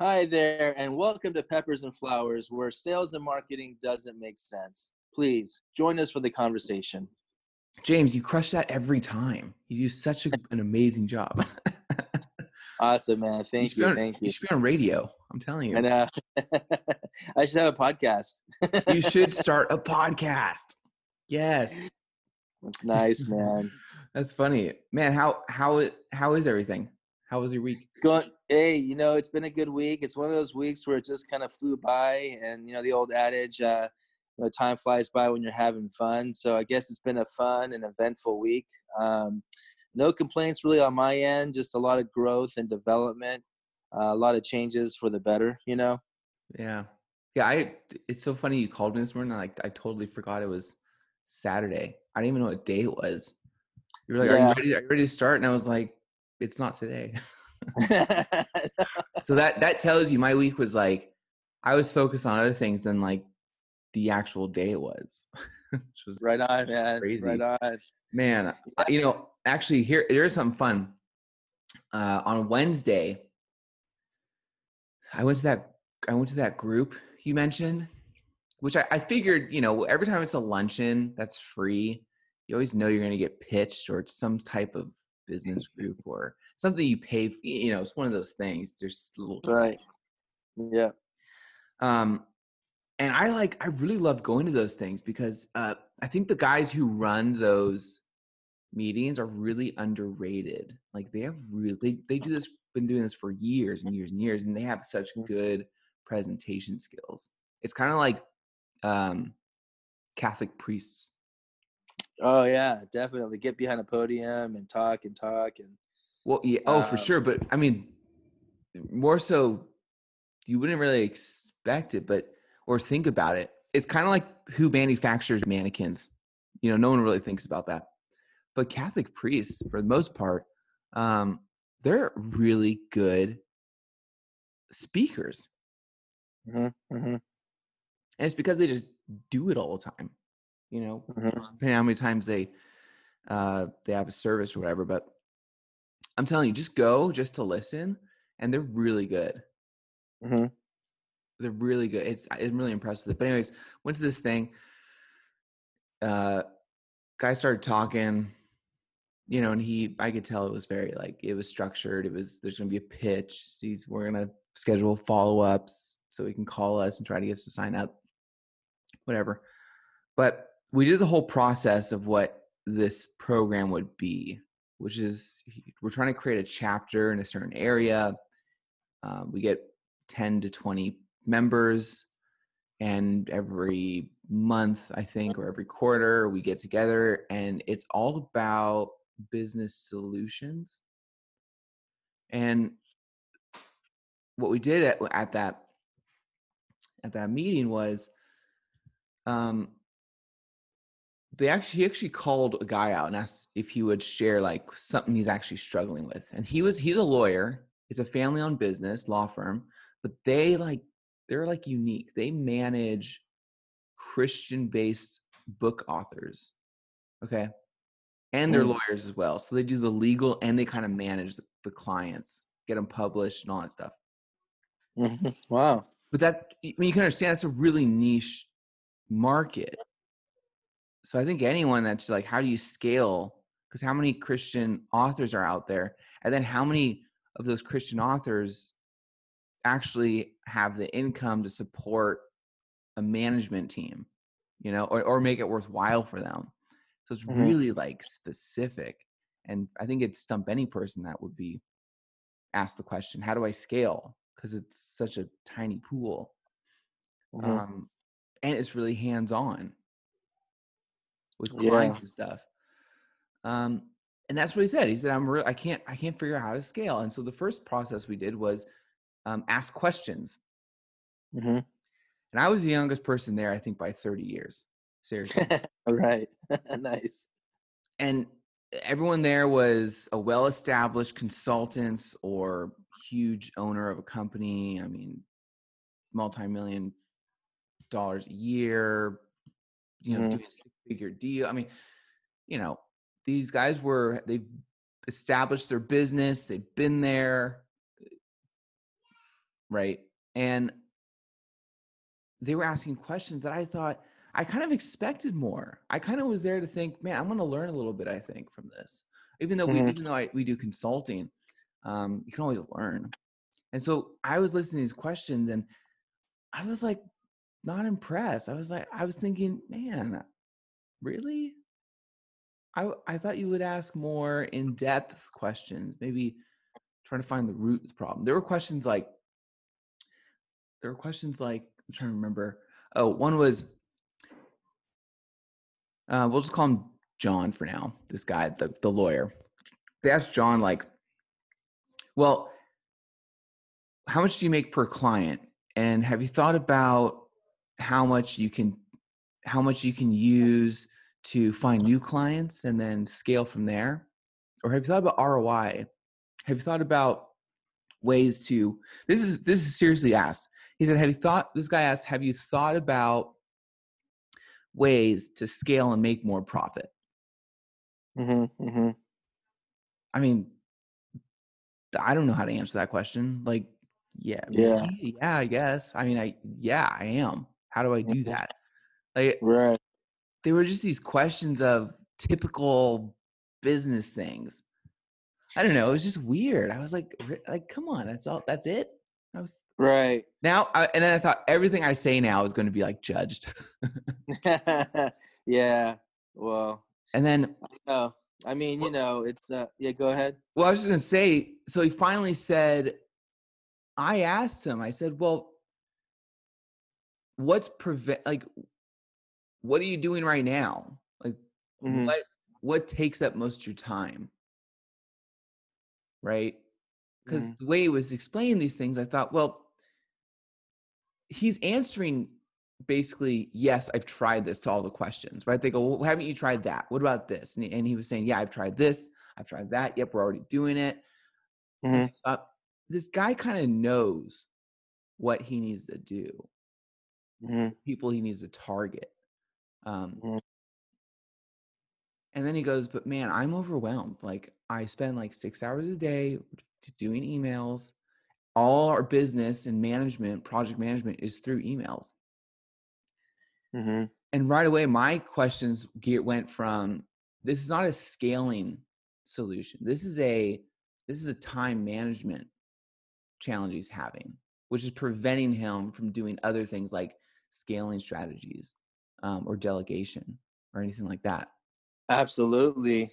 Hi there, and welcome to Peppers and Flowers, where sales and marketing doesn't make sense. Please join us for the conversation. James, you crush that every time. You do such a, an amazing job. Awesome, man. Thank you. be on- Thank you. You should be on radio. I'm telling you. And uh, I should have a podcast. you should start a podcast. Yes, That's nice, man. that's funny, man. How how how is everything? How was your week? It's going. Hey, you know, it's been a good week. It's one of those weeks where it just kind of flew by, and you know, the old adage, uh, you know, time flies by when you're having fun. So I guess it's been a fun and eventful week. Um, no complaints really on my end. Just a lot of growth and development. Uh, a lot of changes for the better. You know. Yeah, yeah. I it's so funny you called me this morning. Like I totally forgot it was Saturday. I didn't even know what day it was. You were like, "Are Yeah. you ready? Are you ready to start?" And I was like, "It's not today." so that that tells you my week was like I was focused on other things than like the actual day it was, which was right on, man. Crazy. Right on. man. You know, actually, here here's something fun. Uh, on Wednesday, I went to that I went to that group you mentioned, which I, I figured you know every time it's a luncheon that's free, you always know you're going to get pitched or it's some type of business group or something you pay. f- You know, it's one of those things. There's little Right. Yeah. um and i like i really love going to those things because uh i think the guys who run those meetings are really underrated like they have really they, they do this been doing this for years and years and years and they have such good presentation skills it's kind of like um catholic priests Oh yeah, definitely. Get behind a podium and talk and talk and well yeah oh for Um, sure but i mean more so you wouldn't really expect it but or think about it. It's kind of like who manufactures mannequins you know no one really thinks about that. But catholic priests for the most part um they're really good speakers. Mhm, mhm, and it's because they just do it all the time you know mhm. depending on how many times they uh they have a service or whatever but i'm telling you just go just to listen and they're really good. Mhm. they're really good. It's i'm really impressed with it. But anyways went to this thing uh guy started talking you know and he i could tell it was very like it was structured. It was there's gonna be a pitch. He's we're gonna schedule follow-ups so he can call us and try to get us to sign up whatever. But we did the whole process of what this program would be which is we're trying to create a chapter in a certain area. Um, we get 10 to 20 members and every month i think or every quarter we get together and it's all about business solutions. And what we did at, at that at that meeting was um they actually he actually called a guy out and asked if he would share like something he's actually struggling with and he was he's a lawyer it's a family owned business law firm but they like they're like unique they manage christian based book authors okay and they're Mm. lawyers as well so they do the legal and they kind of manage the, the clients get them published and all that stuff Mhm. Wow. but that I mean you can understand that's a really niche market. So I think anyone that's like, how do you scale? Because how many Christian authors are out there, and then how many of those Christian authors actually have the income to support a management team, you know, or or make it worthwhile for them. So it's Mhm. really like specific, and I think it'd stump any person that would be asked the question, "How do I scale?" Because it's such a tiny pool Mhm. um, and it's really hands on with Yeah. clients and stuff. Um, and that's what he said. He said, "I'm real. I can't. I can't figure out how to scale." And so the first process we did was um, ask questions. Mhm. And I was the youngest person there, I think, by 30 years. Seriously. All right. nice. and everyone there was a well-established consultants or huge owner of a company. I mean, multi-million dollars a year, you know, Mhm. doing a six-figure deal. I mean, you know, these guys were they've established their business, they've been there. right? And they were asking questions that I thought I kind of expected more. I kind of was there to think, man, I'm going to learn a little bit. I think from this, even though we, Mhm. even though I, we do consulting, um, you can always learn. And so I was listening to these questions, and I was like, not impressed. I was like, I was thinking, man, really? I I thought you would ask more in depth questions, maybe trying to find the root of the problem. There were questions like, there were questions like, I'm trying to remember. Oh, one was, uh, we'll just call him John for now. This guy, the the lawyer. They asked John like, well, how much do you make per client? And have you thought about how much you can, how much you can use to find new clients and then scale from there? Or have you thought about ROI? Have you thought about ways to this is this is seriously asked. He said, Have you thought this guy asked, have you thought about ways to scale and make more profit? Mm-hmm, mm-hmm. I mean, I don't know how to answer that question. Like, yeah, Yeah. yeah, I guess. I mean, I yeah, I am. How do I do Mhm. that? Like, Right. they were just these questions of typical business things. I don't know. It was just weird. I was like, like, come on, that's all. That's it. I was Right. now, I, and then I thought everything I say now is going to be like judged. yeah. Well, and then, no. I mean, you know, it's uh yeah, go ahead. well, I was just going to say. So he finally said, I asked him. I said, well, what's prevent like, what are you doing right now? Like, Mhm. what what takes up most of your time right because the way he was explaining these things i thought well he's answering basically yes i've tried this to all the questions right they go well, haven't you tried that what about this and he, and he was saying yeah i've tried this i've tried that yep we're already doing it Mhm. uh, this guy kind of knows what he needs to do Mhm. people he needs to target. Um, Mhm. and then he goes, but man, I'm overwhelmed. Like I spend like six hours a day doing emails. All our business and management, project management is through emails. Mhm. And right away, my questions went from this is not a scaling solution. This is a this is a time management challenge he's having, which is preventing him from doing other things like scaling strategies um, or delegation or anything like that. Absolutely.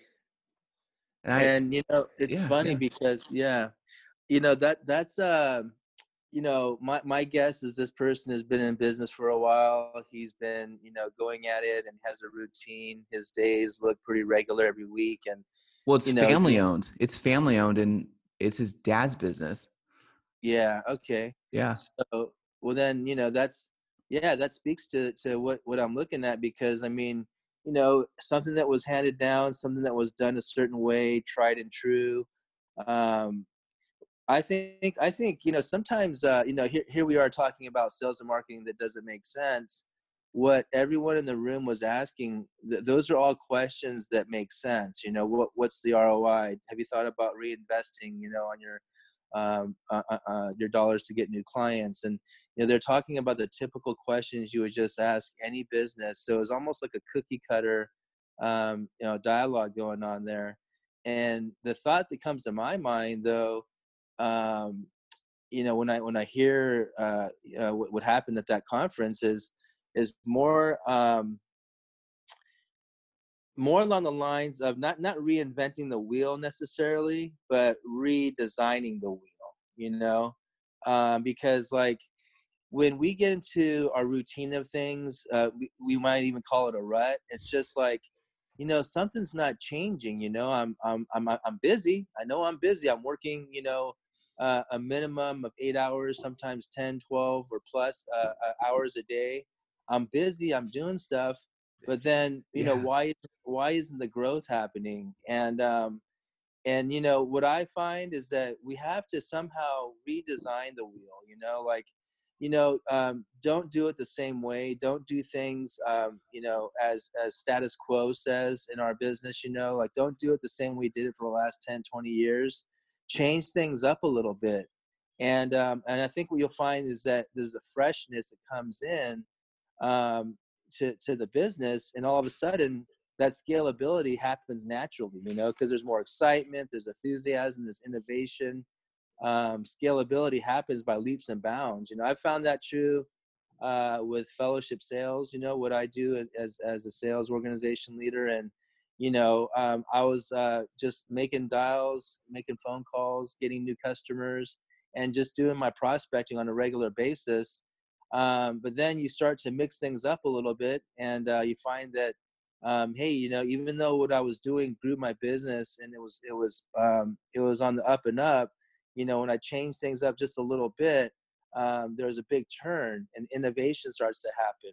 And I, and you know it's yeah, funny yeah. because yeah you know that that's uh you know my my guess is this person has been in business for a while he's been you know going at it and has a routine his days look pretty regular every week and well, it's you know, family owned. It's family owned, and it's his dad's business. yeah okay Yeah, so well then you know that's yeah that speaks to to what what i'm looking at because i mean you know something that was handed down something that was done a certain way tried and true um i think i think you know sometimes uh you know here, here we are talking about sales and marketing that doesn't make sense. What everyone in the room was asking th- those are all questions that make sense you know what what's the roi have you thought about reinvesting you know on your um, uh, uh, uh, your dollars to get new clients and you know they're talking about the typical questions you would just ask any business so it's almost like a cookie cutter um, you know dialogue going on there and the thought that comes to my mind though um, you know when i when i hear uh, uh, what, what happened at that conference is is more um, more along the lines of not not reinventing the wheel necessarily, but redesigning the wheel. You know, um, because like when we get into our routine of things, uh, we, we might even call it a rut. It's just like, you know, something's not changing. You know, I'm I'm I'm I'm busy. I know I'm busy. I'm working. You know. Uh, a minimum of eight hours, sometimes 10, 12, or plus uh, uh, hours a day. I'm busy. I'm doing stuff, but then you know why why isn't the growth happening? And um, and you know what I find is that we have to somehow redesign the wheel. You know, like you know, um, don't do it the same way. Don't do things, um, you know, as as status quo says in our business. You know, like don't do it the same way we did it for the last 10, 20 years. Change things up a little bit. and um, and I think what you'll find is that there's a freshness that comes in um, to to the business, and all of a sudden that scalability happens naturally, you know, because there's more excitement, there's enthusiasm, there's innovation. Um, scalability happens by leaps and bounds. You know, I've found that true uh, with fellowship sales. You know, what I do as as a sales organization leader, and you know, um, I was uh, just making dials, making phone calls, getting new customers, and just doing my prospecting on a regular basis. Um, but then you start to mix things up a little bit, and uh, you find that, um, hey, you know, even though what I was doing grew my business and it was it was um, it was on the up and up, you know, when I changed things up just a little bit, um, there was a big turn and innovation starts to happen.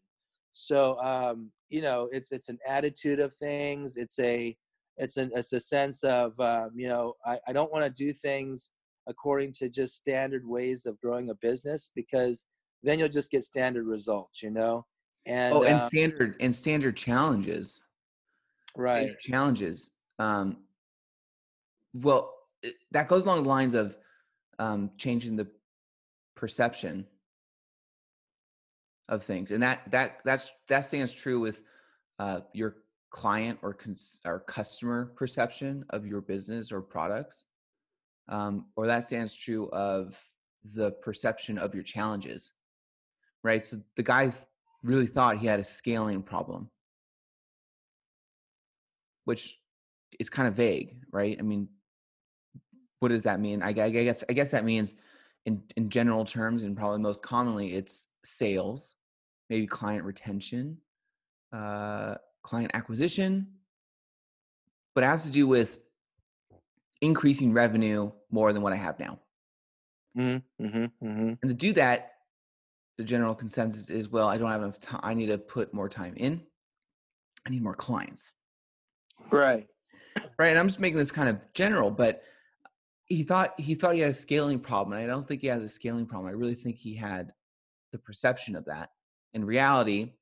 So um, you know, it's it's an attitude of things. It's a it's an it's a sense of um, you know I, I don't want to do things according to just standard ways of growing a business because then you'll just get standard results, you know. And oh, and um, standard and standard challenges, right? Standard challenges. Um, well, that goes along the lines of um, changing the perception of things, and that that that's that stands true with uh, your client or cons- or customer perception of your business or products um, or that stands true of the perception of your challenges right? So the guy really thought he had a scaling problem. Which is kind of vague right? I mean what does that mean? I, I guess i guess that means in in general terms and probably most commonly it's sales maybe client retention uh, client acquisition. But it has to do with increasing revenue more than what I have now. Mm-hmm, mm-hmm, mm-hmm. And to do that, the general consensus is well, I don't have enough time. I need to put more time in. I need more clients. Right. Right. And I'm just making this kind of general, but he thought he thought he had a scaling problem. And I don't think he has a scaling problem. I really think he had the perception of that. In reality,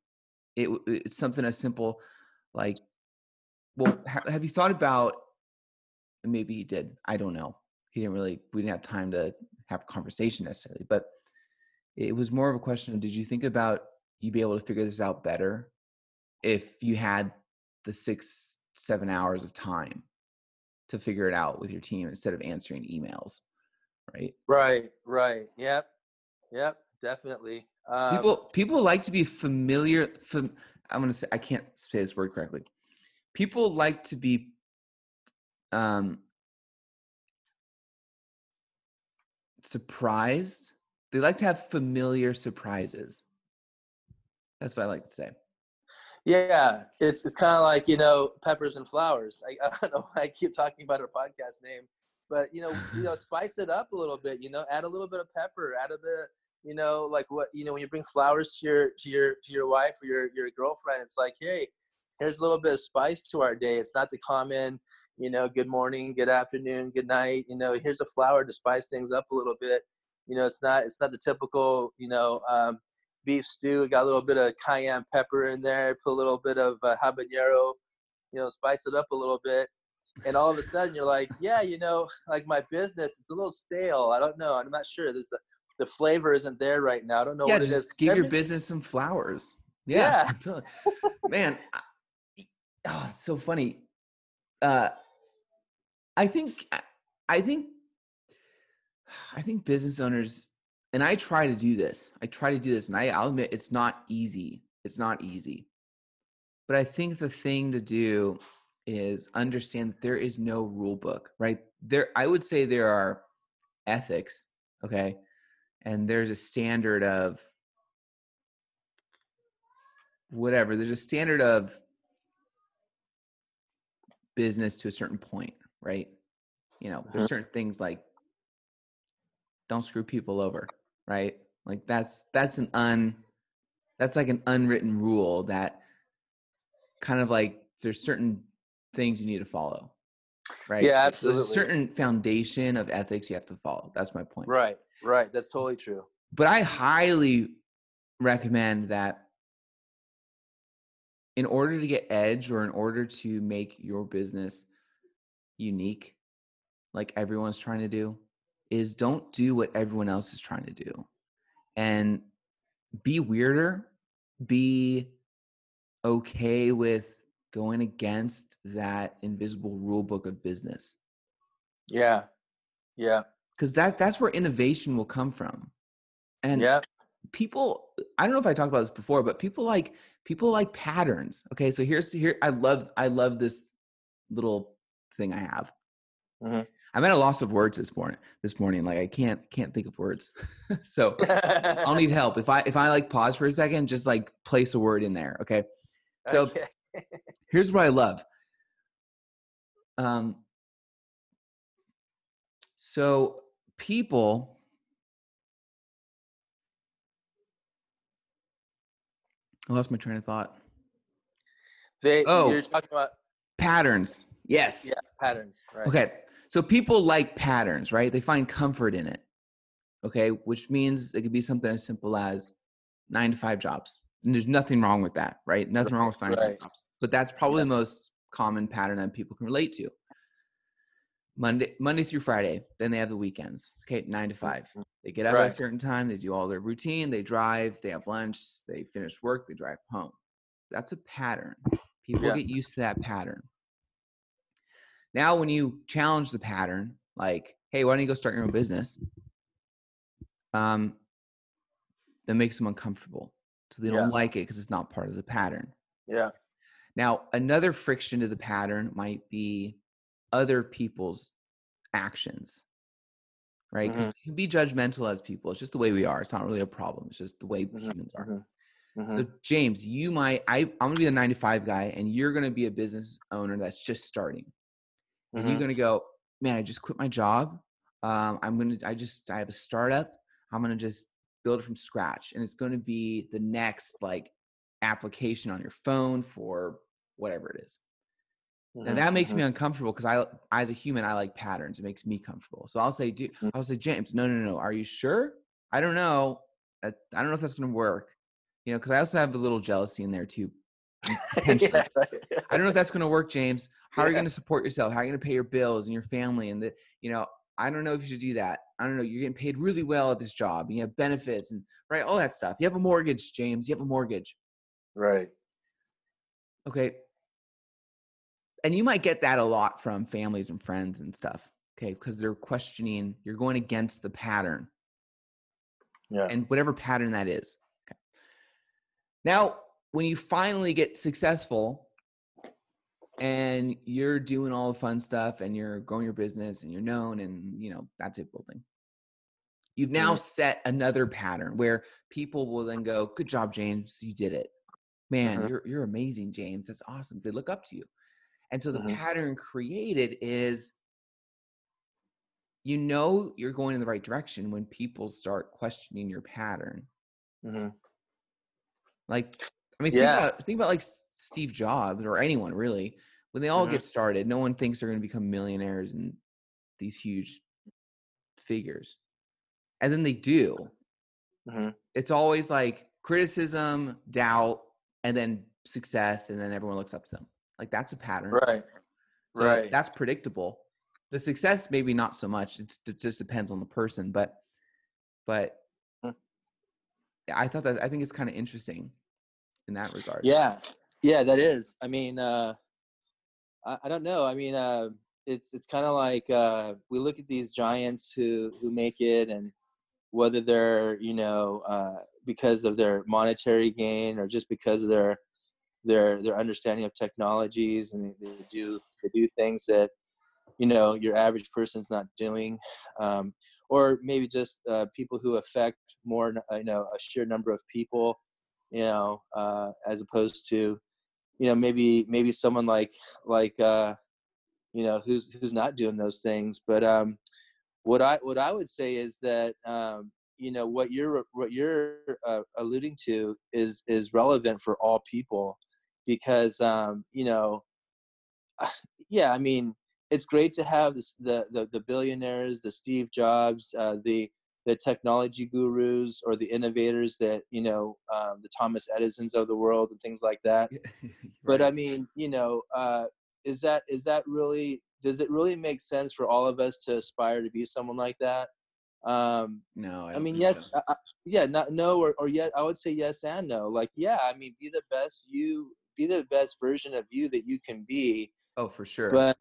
it, it's something as simple like, well, have you thought about maybe he did. I don't know. He didn't really. We didn't have time to have a conversation necessarily, but it was more of a question of: Did you think about you'd be able to figure this out better if you had the six, seven hours of time to figure it out with your team instead of answering emails, right? Right. Right. Yep. Yep. Definitely. Um, people people like to be familiar. Fam, I'm gonna say I can't say this word correctly. People like to be um, surprised. They like to have familiar surprises. That's what I like to say. Yeah, it's it's kind of like you know peppers and flowers. I, I don't know why I keep talking about our podcast name, but you know you know spice it up a little bit. You know, add a little bit of pepper, add a bit. You know, like what you know when you bring flowers to your to your to your wife or your your girlfriend, it's like hey, here's a little bit of spice to our day. It's not the common you know, good morning, good afternoon, good night. You know, here's a flower to spice things up a little bit. You know, it's not it's not the typical, you know, um, beef stew. Got a little bit of cayenne pepper in there. Put a little bit of uh, habanero. You know, spice it up a little bit. And all of a sudden, you're like, yeah, you know, like my business, it's a little stale. I don't know. I'm not sure. There's a, the flavor isn't there right now. I don't know yeah, what just it is. Give your business some flowers. Yeah, yeah. man. oh, it's so funny. Uh, I think I think I think business owners and I try to do this. I try to do this and I, I'll admit it's not easy. It's not easy. But I think the thing to do is understand that there is no rule book, right? There I would say there are ethics, okay? And there's a standard of whatever. There's a standard of business to a certain point right? You know, there's uh-huh. certain things like don't screw people over, right? Like that's that's an un that's like an unwritten rule that kind of like there's certain things you need to follow. Right. Yeah, absolutely. There's a certain foundation of ethics you have to follow. That's my point. Right. Right. That's totally true. But I highly recommend that in order to get edge or in order to make your business unique like everyone's trying to do is don't do what everyone else is trying to do and be weirder be okay with going against that invisible rule book of business Yeah. Yeah. because that that's where innovation will come from and yeah. people i don't know if i talked about this before but people like people like patterns okay so here's here i love i love this little thing i have Mhm. I'm at a loss of words this morning this morning like i can't can't think of words. So i'll need help. If i if i like pause for a second just like place a word in there okay? So Okay. here's what i love. Um so people i lost my train of thought. They Oh. you're talking about patterns. Yes. Yeah patterns, right? okay so people like patterns right? They find comfort in it okay? Which means it could be something as simple as nine to five jobs and there's nothing wrong with that right? Nothing wrong with finding Right. jobs but that's probably Yeah. the most common pattern that people can relate to. Monday monday through friday then they have the weekends okay? Nine to five. Mhm. they get up at a certain time they do all their routine they drive they have lunch they finish work they drive home. That's a pattern. People Yeah. get used to that pattern now when you challenge the pattern like hey why don't you go start your own business um that makes them uncomfortable so they don't like it because it's not part of the pattern Yeah. now, another friction to the pattern might be other people's actions, right? Mhm. We can be judgmental as people. It's just the way we are. It's not really a problem. It's just the way Mhm, humans are. mhm, mhm. So, James, you might, I, I'm going to be the nine to five guy, and you're going to be a business owner that's just starting. And you're going to go, man, I just quit my job. Um, I'm going to, I just, I have a startup. I'm going to just build it from scratch. And it's going to be the next like application on your phone for whatever it is. Now Mhm, that makes mhm. me uncomfortable because I, as a human, I like patterns. It makes me comfortable. So I'll say, dude, Mm. I'll say, James, no, no, no. Are you sure? I don't know. I, I don't know if that's going to work. You know, because I also have a little jealousy in there too. yeah, right. I don't know if that's going to work, James. How are you going to support yourself? How are you going to pay your bills and your family? And the, you know, I don't know if you should do that. I don't know. You're getting paid really well at this job. And you have benefits and right, all that stuff. You have a mortgage, James. You have a mortgage. right. Okay. And you might get that a lot from families and friends and stuff. Okay. Because they're questioning, you're going against the pattern Yeah. and whatever pattern that is. Okay. Now, when you finally get successful and you're doing all the fun stuff and you're growing your business and you're known and you know that's it building. You've now set another pattern where people will then go, "Good job, James, you did it. Man, Mhm. you're you're amazing, James. That's awesome." They look up to you. And so the Mhm. pattern created is you know you're going in the right direction when people start questioning your pattern. Mhm. Like, I mean, Yeah. think about think about like Steve Jobs or anyone really. When they all Mhm. get started, no one thinks they're going to become millionaires and these huge figures, and then they do. Mhm. It's always like criticism, doubt, and then success, and then everyone looks up to them. Like that's a pattern. Right. So right. that's predictable. The success maybe not so much. It's, it just depends on the person, but but Mm. I thought that I think it's kind of interesting in that regard. Yeah, yeah, that is. I mean, uh, I, I don't know. I mean, uh, it's it's kind of like uh, we look at these giants who who make it, and whether they're you know uh, because of their monetary gain or just because of their their their understanding of technologies, and they, they do they do things that you know your average person's not doing, um, or maybe just uh, people who affect more uh, you know a sheer number of people you know, uh, as opposed to, you know, maybe maybe someone like like uh, you know who's who's not doing those things. But um, what I what I would say is that um, you know what you're what you're uh, alluding to is is relevant for all people because um, you know, yeah, I mean, it's great to have this, the the the billionaires, the Steve Jobs, uh, the the technology gurus or the innovators that you know um, the thomas edisons of the world and things like that but i mean you know uh, is that is that really does it really make sense for all of us to aspire to be someone like that Um, no, I, I, mean, yes. I, I- yeah, not no or or yes. I would say yes and no. Like, yeah, I mean, be the best you, be the best version of you that you can be. Oh, for sure. But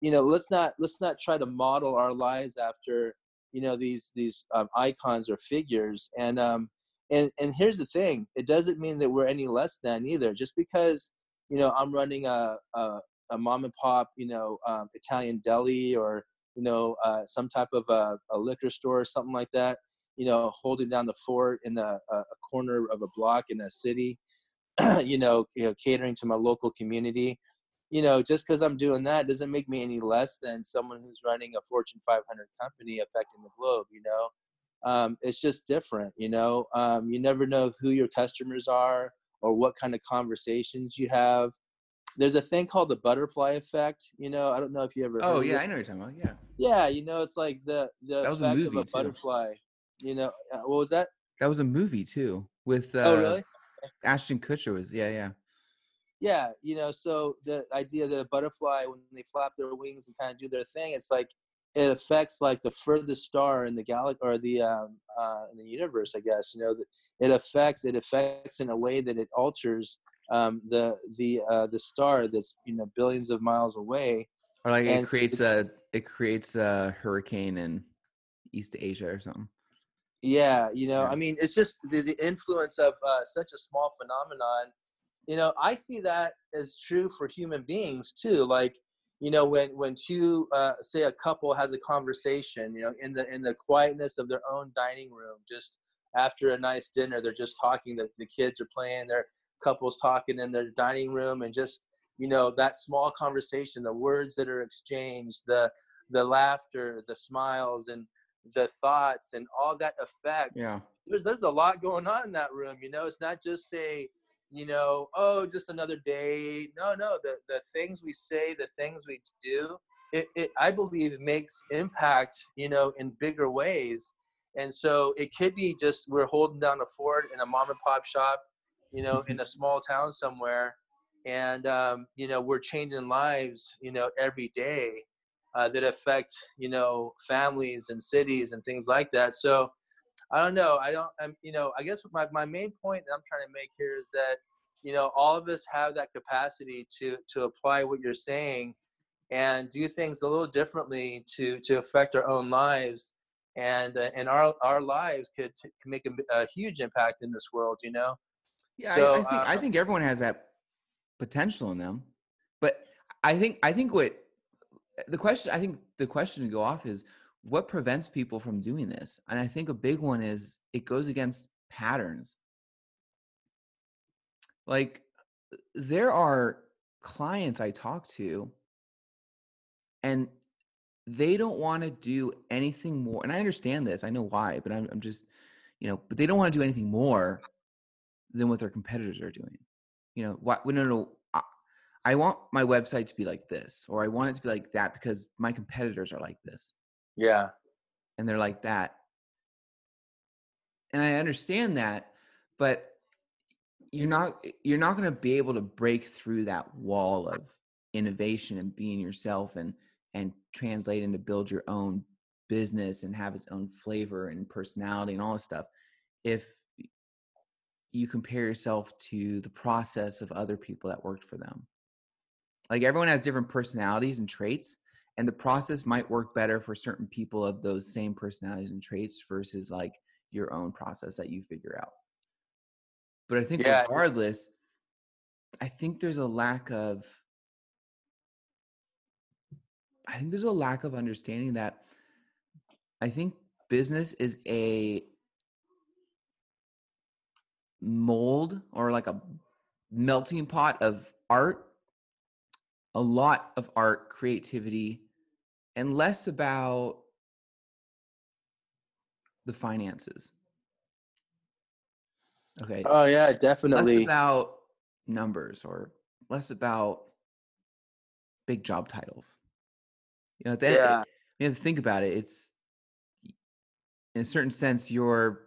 you know, let's not let's not try to model our lives after you know these these um, icons or figures. And um, and and here's the thing: it doesn't mean that we're any less than either. Just because you know I'm running a a, a mom and pop, you know, um, Italian deli or you know uh, some type of a, a liquor store or something like that you know holding down the fort in a, a corner of a block in a city you know, you know catering to my local community you know just because i'm doing that doesn't make me any less than someone who's running a fortune 500 company affecting the globe you know um, it's just different you know um, you never know who your customers are or what kind of conversations you have there's a thing called the butterfly effect you know i don't know if you ever oh yeah, it. I know what you're talking about. Yeah, yeah you know it's like the the That was a effect movie, of a too. butterfly you know uh, what was that that was a movie too with uh, oh really Ashton Kutcher. Was yeah, yeah. Yeah you know so the idea that a butterfly when they flap their wings and kind of do their thing it's like it affects like the furthest star in the galaxy or the um uh in the universe i guess you know it affects it affects in a way that it alters um the the uh the star that's you know billions of miles away Or like And it so creates a it creates a hurricane in East Asia or something. Yeah, you know, Yeah. I mean, it's just the, the influence of uh, such a small phenomenon. You know, I see that as true for human beings too. Like, you know, when when two, uh, say, a couple has a conversation, you know, in the in the quietness of their own dining room, just after a nice dinner, they're just talking. The the kids are playing. Their couples talking in their dining room, and just you know that small conversation, the words that are exchanged, the the laughter, the smiles, and the thoughts and all that effect Yeah. there's there's a lot going on in that room you know it's not just a you know oh just another day. No no the the things we say the things we do it, it i believe it makes impact you know in bigger ways. And so it could be just we're holding down a fort in a mom and pop shop you know in a small town somewhere and um, you know we're changing lives you know every day uh, that affect you know families and cities and things like that. So i don't know i don't i'm you know i guess my, my main point that i'm trying to make here is that you know all of us have that capacity to to apply what you're saying and do things a little differently to to affect our own lives and uh, and our our lives could, t- can make a, a huge impact in this world you know? Yeah, So, I, I think I uh, think everyone has that potential in them, but I think I think what the question I think the question to go off is what prevents people from doing this, and I think a big one is it goes against patterns. Like uh, there are clients I talk to, and they don't want to do anything more. And I understand this. I know why, but I'm, I'm just, you know, but they don't want to do anything more than what their competitors are doing. You know, what? No, no, no. I, I want my website to be like this, or I want it to be like that because my competitors are like this yeah. and they're like that. And I understand that, but you're not eh, you're not going to be able to break through that wall of innovation and being yourself and and translate to build your own business and have its own flavor and personality and all this stuff. If you compare yourself to the process of other people that worked for them. Like everyone has different personalities and traits and the process might work better for certain people of those same personalities and traits versus like your own process that you figure out but i think Yeah. regardless i think there's a lack of i think there's a lack of understanding that i think business is a mold or like a melting pot of art a lot of art creativity and less about the finances. Okay oh yeah definitely. less about numbers or less about big job titles. You know that yeah. you have to think about it it's in a certain sense you're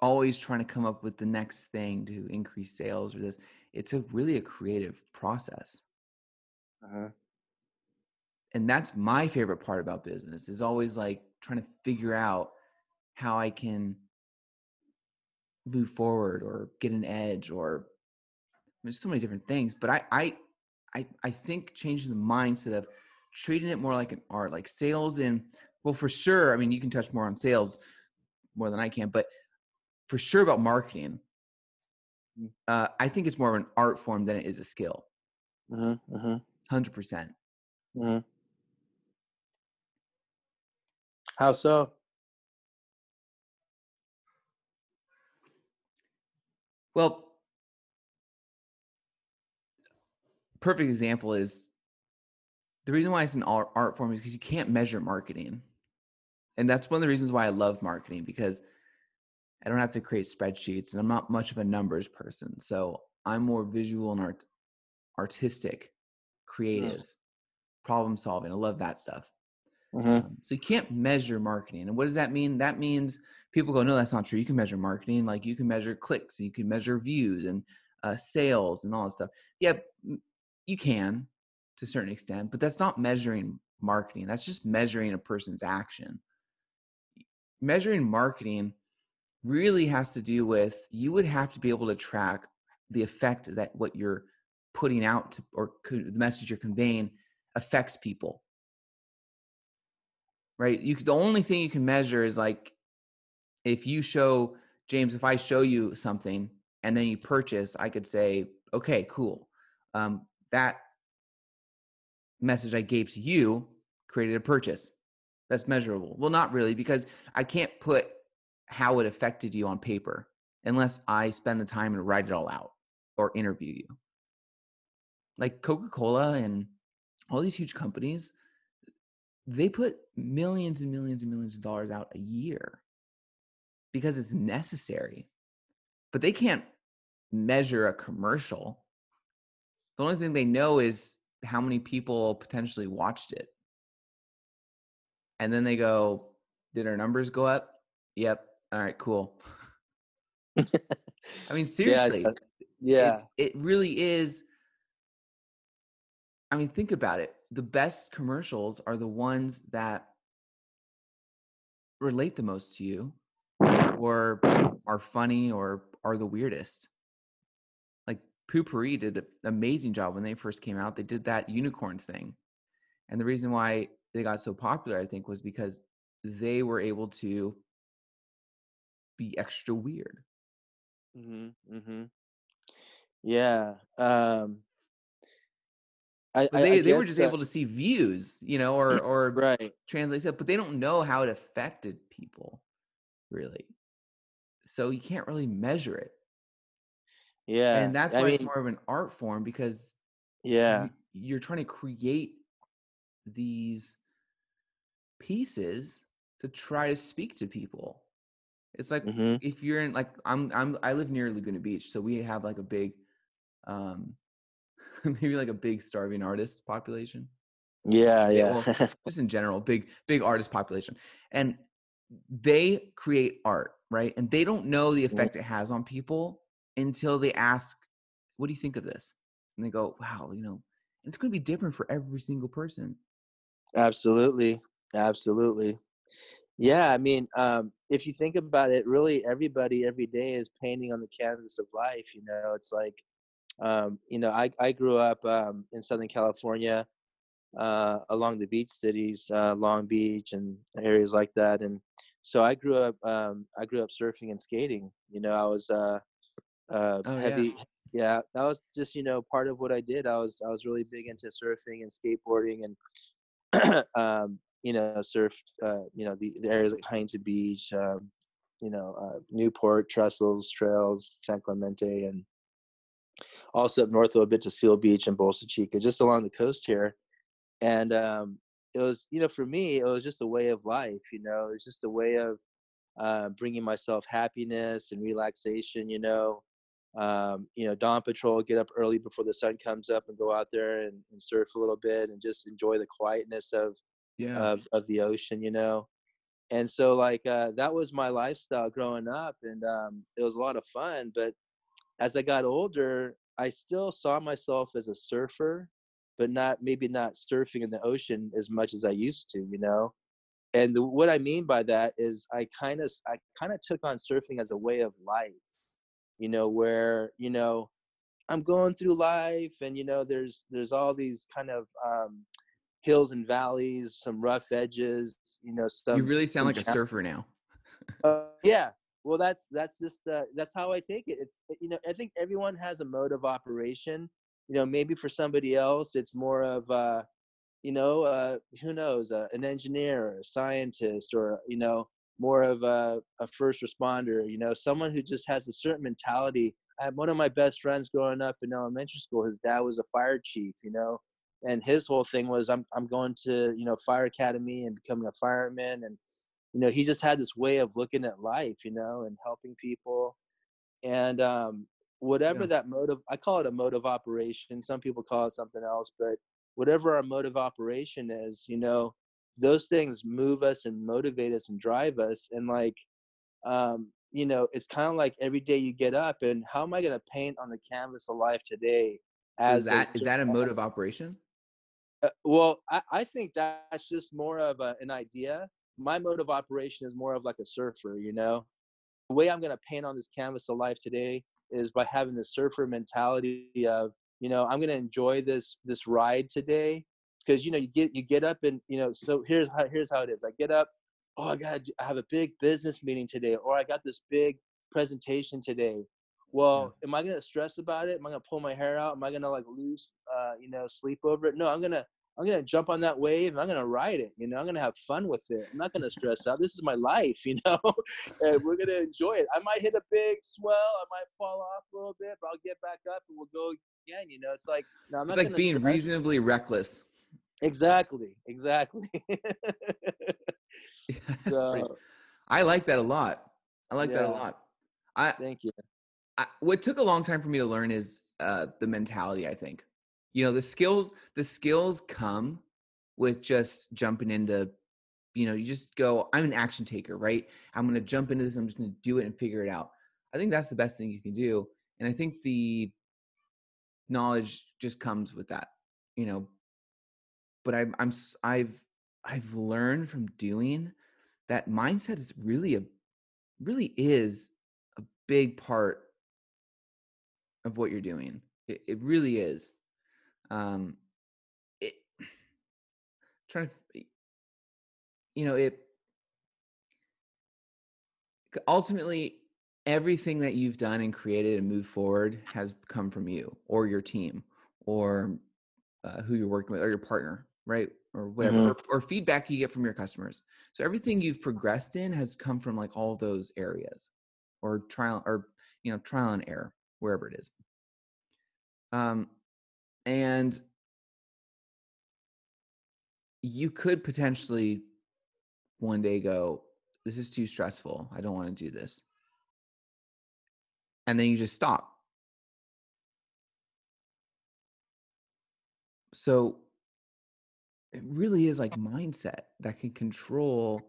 always trying to come up with the next thing to increase sales or this. It's a really a creative process. Uh-huh. And that's my favorite part about business is always like trying to figure out how I can move forward or get an edge or there's so many different things. But I I I, I think changing the mindset of treating it more like an art, like sales and well, for sure. I mean, you can touch more on sales more than I can, but for sure about marketing. Mm. Uh, I think it's more of an art form than it is a skill. Mm-hmm, mm-hmm. 100 percent. Mm-hmm. How so? Well, perfect example is the reason why it's an art, form is because you can't measure marketing. And that's one of the reasons why I love marketing because I don't have to create spreadsheets and I'm not much of a numbers person. So I'm more visual and art, artistic, mm. creative, problem solving. I love that stuff. Mm-hmm. Um, so you can't measure marketing. And what does that mean? That means people go, no, that's not true. You can measure marketing. Like you can measure clicks you can measure views and uh, sales and all that stuff. Yeah, you can to a certain extent, but that's not measuring marketing. That's just measuring a person's action. Measuring marketing really has to do with you would have to be able to track the effect that what you're putting out to, or the message you're conveying affects people right? You the only thing you can measure is like if you show james if i show you something and then you purchase i could say okay cool. Um, that message i gave to you created a purchase. That's measurable. Well not really because i can't put how it affected you on paper unless i spend the time and write it all out or interview you. Like coca-cola and all these huge companies they put millions and millions and millions of dollars out a year because it's necessary. But they can't measure a commercial. The only thing they know is how many people potentially watched it. And then they go, Did our numbers go up? Yep. All right, cool. I mean, seriously. Yeah. yeah. It, it really is. I mean, think about it the best commercials are the ones that relate the most to you or are funny or are the weirdest. Like Poo-Pourri did an amazing job when they first came out. They did that unicorn thing. And the reason why they got so popular, I think, was because they were able to be extra weird. Mm-hmm. Mm-hmm. Yeah. Um, I, they I they were just that, able to see views, you know, or or right. translate stuff, but they don't know how it affected people, really. So you can't really measure it. Yeah, and that's why I it's more of an art form because yeah, you, are trying to create these pieces to try to speak to people. It's like mm-hmm. if you're in like I'm I'm I live near Laguna Beach, so we have like a big um maybe like a big starving artist population. Yeah, yeah. well, just in general, big big artist population, and they create art, right? And they don't know the effect it has on people until they ask, "What do you think of this?" And they go, "Wow, you know, it's going to be different for every single person." Absolutely, absolutely. Yeah, I mean, um, if you think about it, really everybody every day is painting on the canvas of life. You know, it's like um, you know, I, I grew up um, in Southern California uh, along the beach cities, uh, Long Beach and areas like that. And so I grew up, um, I grew up surfing and skating. You know, I was uh, uh, oh, heavy. Yeah. yeah, that was just you know part of what I did. I was I was really big into surfing and skateboarding and um, you know surfed uh, you know the, the areas like Huntington Beach, um, you know uh, Newport, Trestles Trails, San Clemente, and also up north of a little bit to Seal Beach and Bolsa Chica, just along the coast here. And um, it was, you know, for me, it was just a way of life. You know, it was just a way of uh, bringing myself happiness and relaxation. You know, um, you know, dawn patrol, get up early before the sun comes up and go out there and, and surf a little bit and just enjoy the quietness of yeah. of of the ocean. You know. And so, like, uh, that was my lifestyle growing up, and um, it was a lot of fun. But as I got older, I still saw myself as a surfer, but not maybe not surfing in the ocean as much as I used to, you know. and the, what I mean by that is I kind of I kind of took on surfing as a way of life, you know, where you know I'm going through life, and you know there's there's all these kind of um, hills and valleys, some rough edges, you know. Some you really sound like a surfer now. uh, yeah, well, that's that's just uh, that's how I take it. It's you know I think everyone has a mode of operation. You know, maybe for somebody else it's more of uh, you know, uh, who knows, uh, an engineer, or a scientist, or you know, more of a, a first responder. You know, someone who just has a certain mentality. I one of my best friends growing up in elementary school. His dad was a fire chief. You know, and his whole thing was, I'm I'm going to you know fire academy and becoming a fireman, and you know, he just had this way of looking at life. You know, and helping people, and um, whatever yeah. that mode of I call it a mode of operation. Some people call it something else, but whatever our mode of operation is, you know, those things move us and motivate us and drive us. And like, um, you know, it's kind of like every day you get up and how am I going to paint on the canvas of life today? So as is that a, is that a mode of operation? Uh, well, I, I think that's just more of a, an idea. My mode of operation is more of like a surfer, you know. The way I'm going to paint on this canvas of life today is by having the surfer mentality of you know i'm going to enjoy this this ride today. Because you know you get you get up and you know so here's how here's how it is. I get up oh i got i have a big business meeting today or i got this big presentation today. Well yeah. am i going to stress about it? Am i going to pull my hair out? Am i going to like lose uh, you know sleep over it? No i'm going to I'm gonna jump on that wave and I'm gonna ride it. You know, I'm gonna have fun with it. I'm not gonna stress out. This is my life, you know, and we're gonna enjoy it. I might hit a big swell, I might fall off a little bit, but I'll get back up and we'll go again. You know, it's like no, I'm it's like being stress. reasonably reckless. Exactly. Exactly. yeah, so, pretty, I like that a lot. I like yeah. that a lot. I thank you. I, what took a long time for me to learn is uh, the mentality. I think you know the skills the skills come with just jumping into you know you just go i'm an action taker right? I'm going to jump into this i'm just going to do it and figure it out. I think that's the best thing you can do and i think the knowledge just comes with that you know? But i'm i'm i've i've learned from doing that mindset is really a really is a big part of what you're doing. It, it really is um it trying to you know it ultimately everything that you've done and created and moved forward has come from you or your team or uh, who you're working with or your partner right or whatever mm-hmm. or, or, feedback you get from your customers so everything you've progressed in has come from like all those areas or trial or you know trial and error wherever it is um and you could potentially one day go, This is too stressful. I don't want to do this. And then you just stop. So it really is like mindset that can control.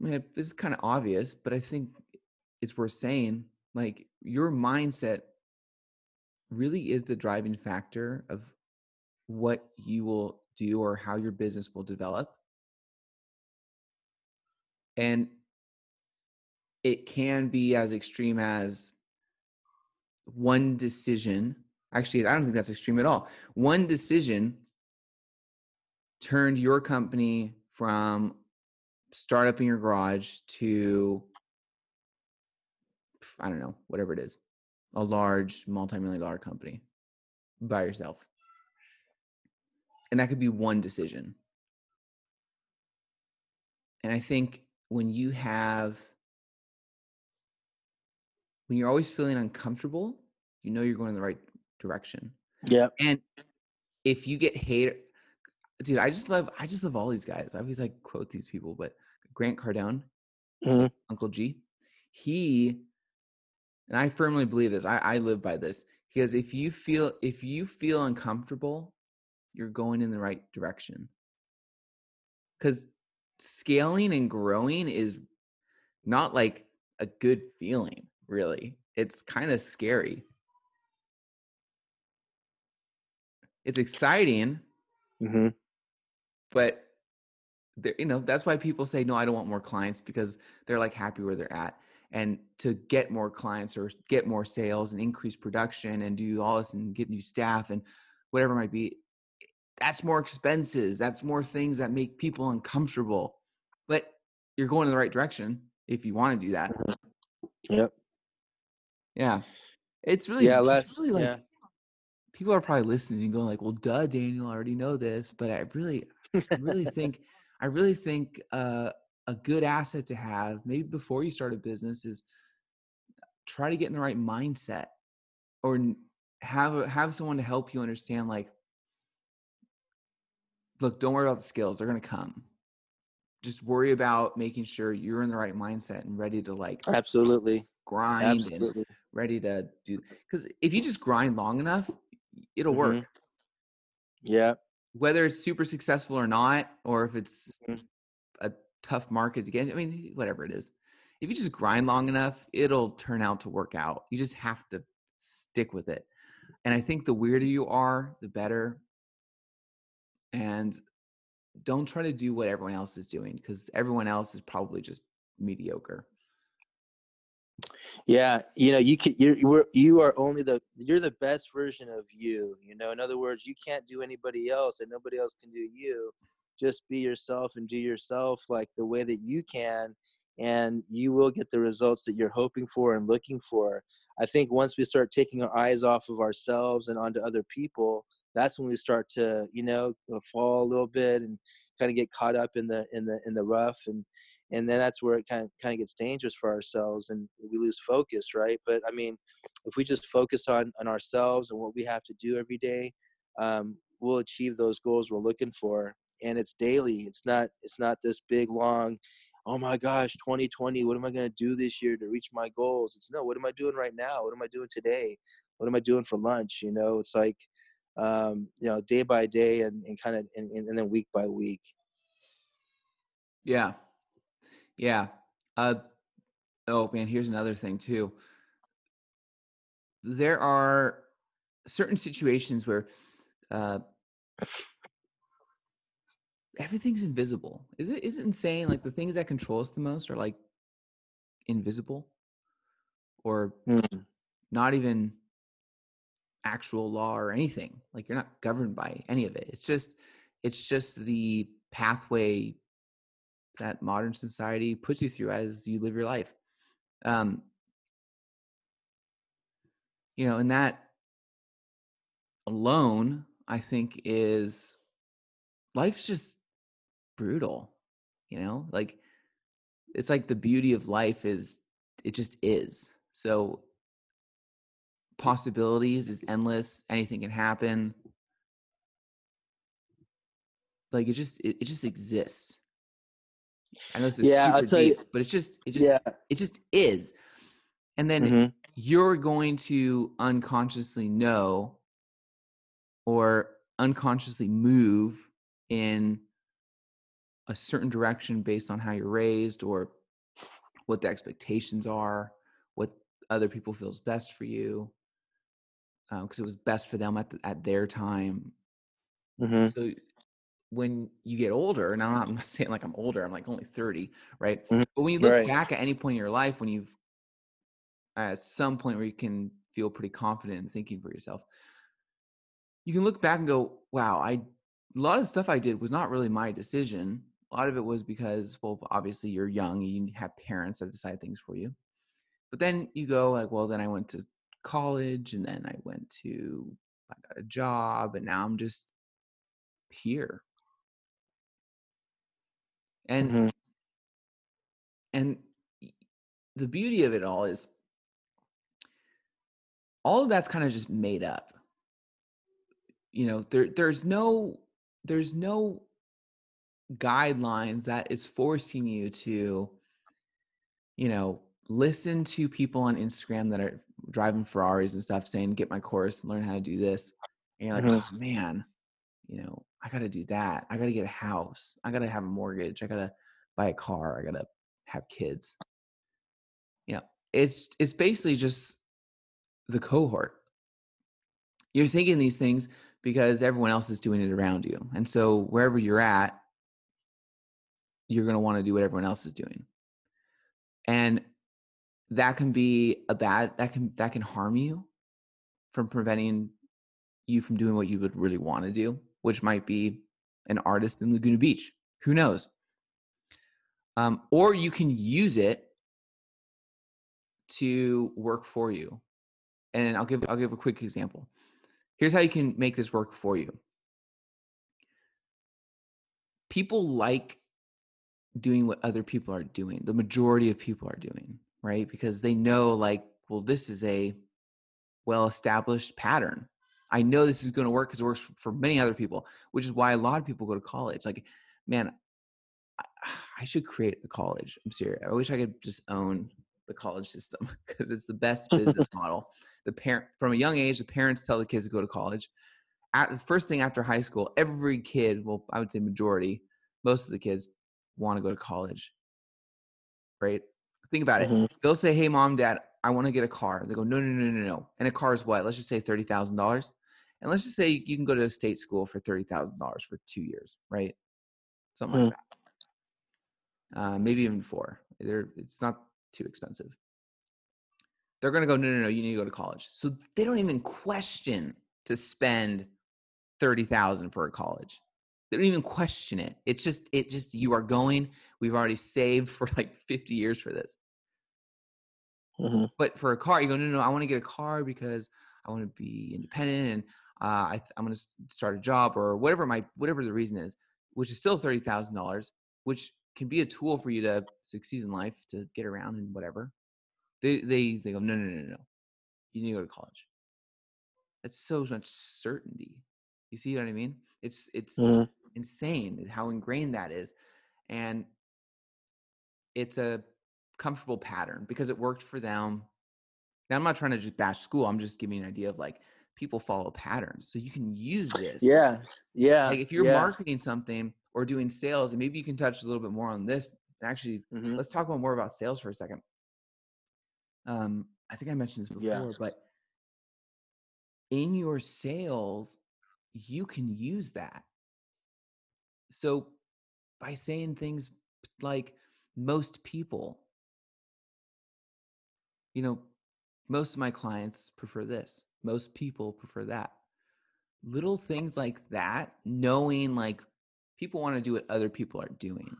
I mean, this is kind of obvious, but I think it's worth saying like your mindset really is the driving factor of what you will do or how your business will develop. And it can be as extreme as one decision. Actually, I don't think that's extreme at all. One decision turned your company from startup in your garage to, I don't know, whatever it is, a large multi-million dollar company by yourself. And that could be one decision. And i think when you have when you're always feeling uncomfortable you know you're going in the right direction. Yeah and if you get hate dude i just love i just love all these guys. I always like quote these people but grant cardone mm-hmm. uncle g he and I firmly believe this. I, I live by this because if you feel if you feel uncomfortable, you're going in the right direction. Because scaling and growing is not like a good feeling, really. It's kind of scary. It's exciting, mm-hmm. but there you know that's why people say no i don't want more clients because they're like happy where they're at and to get more clients or get more sales and increase production and do all this and get new staff and whatever it might be that's more expenses that's more things that make people uncomfortable but you're going in the right direction if you want to do that Mm-hmm. Yep. yeah it's really Yeah, it's really like yeah. people are probably listening and going like well duh daniel i already know this but i really I really think I really think uh, a good asset to have, maybe before you start a business, is try to get in the right mindset, or have have someone to help you understand. Like, look, don't worry about the skills; they're gonna come. Just worry about making sure you're in the right mindset and ready to like Absolutely. grind and ready to do. Because if you just grind long enough, it'll Mhm. work. Yeah. whether it's super successful or not, or if it's Mhm. Tough market to get, I mean, whatever it is, if you just grind long enough, it'll turn out to work out. You just have to stick with it. And I think the weirder you are, the better. And don't try to do what everyone else is doing because everyone else is probably just mediocre. Yeah, you know, you can you're you are only the you're the best version of you. You know, in other words, you can't do anybody else, and nobody else can do you. Just be yourself and do yourself like the way that you can, and you will get the results that you're hoping for and looking for. I think once we start taking our eyes off of ourselves and onto other people, that's when we start to, you know, uh, fall a little bit and kind of get caught up in the in the in the rough and and then that's where it kind of kind of gets dangerous for ourselves and we lose focus right but i mean if we just focus on on ourselves and what we have to do every day um, we'll achieve those goals we're looking for and it's daily it's not it's not this big long oh my gosh 2020 what am i going to do this year to reach my goals it's no what am i doing right now what am i doing today what am i doing for lunch you know it's like um, you know day by day and, and kind of and, and then week by week Yeah. Yeah. Uh oh man, here's another thing too. There are certain situations where uh everything's invisible. Is it is it insane? Like the things that control us the most are like invisible or Mm. not even actual law or anything. Like you're not governed by any of it. It's just it's just the pathway that modern society puts you through as you live your life. Um, you know, and that alone, I think, is life's just brutal. You know, like it's like the beauty of life is it just is. So possibilities is endless. Anything can happen. Like it just it, it just exists. I know this is Yeah, super tell you- deep, but it's just it just yeah it just is. And then Mhm. you're going to unconsciously know or unconsciously move in a certain direction based on how you're raised or what the expectations are, what other people feels best for you, because it was best for them at the, at their time. Mhm. So when you get older, and I'm not, saying like I'm older, I'm like only 30, right? Mhm. But when you look Right. back at any point in your life, when you've at some point where you can feel pretty confident in thinking for yourself, you can look back and go, wow, I a lot of the stuff I did was not really my decision. A lot of it was because, well, obviously you're young, you have parents that decide things for you. But then you go like, well, then I went to college and then I went to I got a job and now I'm just here. And Mhm. and the beauty of it all is all of that's kind of just made up you know there there's no there's no guidelines that is forcing you to you know listen to people on instagram that are driving ferraris and stuff saying get my course and learn how to do this. And you're like Mhm. oh man you know i gotta do that. I gotta get a house. I gotta have a mortgage. I gotta buy a car. I gotta have kids. You know it's it's basically just the cohort. You're thinking these things because everyone else is doing it around you. And so wherever you're at you're going to want to do what everyone else is doing. And that can be a bad that can that can harm you from preventing you from doing what you would really want to do, which might be an artist in Laguna Beach. Who knows? Um, or you can use it to work for you. And I'll give I'll give a quick example. Here's how you can make this work for you. People like doing what other people are doing. The majority of people are doing, right? Because they know like, well, this is a well established pattern. I know this is going to work because it works for many other people, which is why a lot of people go to college. Like, man, I, I should create a college. I'm serious. I wish I could just own the college system because it's the best business model. The parent from a young age, the parents tell the kids to go to college. At the first thing after high school, every kid, well, I would say majority, most of the kids want to go to college. Right? Think about mm-hmm. it. They'll say, "Hey, mom, dad, I want to get a car." They go, "No, no, no, no, no." And a car is what? Let's just say thirty thousand dollars. And let's just say you can go to a state school for thirty thousand dollars for two years, right? Something mm-hmm. like that. Uh, maybe even four. They're, it's not too expensive. They're going to go, no, no, no, you need to go to college. So they don't even question to spend 30,000 for a college. They don't even question it. It's just, it just, you are going. We've already saved for like 50 years for this. Mm-hmm. But for a car, you go, no, no, I want to get a car because I want to be independent and uh, I, am going to start a job or whatever my whatever the reason is, which is still thirty thousand dollars, which can be a tool for you to succeed in life, to get around and whatever. They they they go, no, no, no, no, you need to go to college. That's so much certainty. You see what I mean? It's it's mm-hmm. Insane how ingrained that is, and it's a comfortable pattern because it worked for them. Now I'm not trying to just bash school. I'm just giving an idea of like people follow patterns, so you can use this. Yeah, yeah. Like if you're yeah. marketing something or doing sales, and maybe you can touch a little bit more on this. Actually, mm-hmm. let's talk more about sales for a second. Um, I think I mentioned this before, yeah. but in your sales, you can use that. So by saying things like most people, you know, most of my clients prefer this, most people prefer that. Little things like that, knowing like people want to do what other people are doing.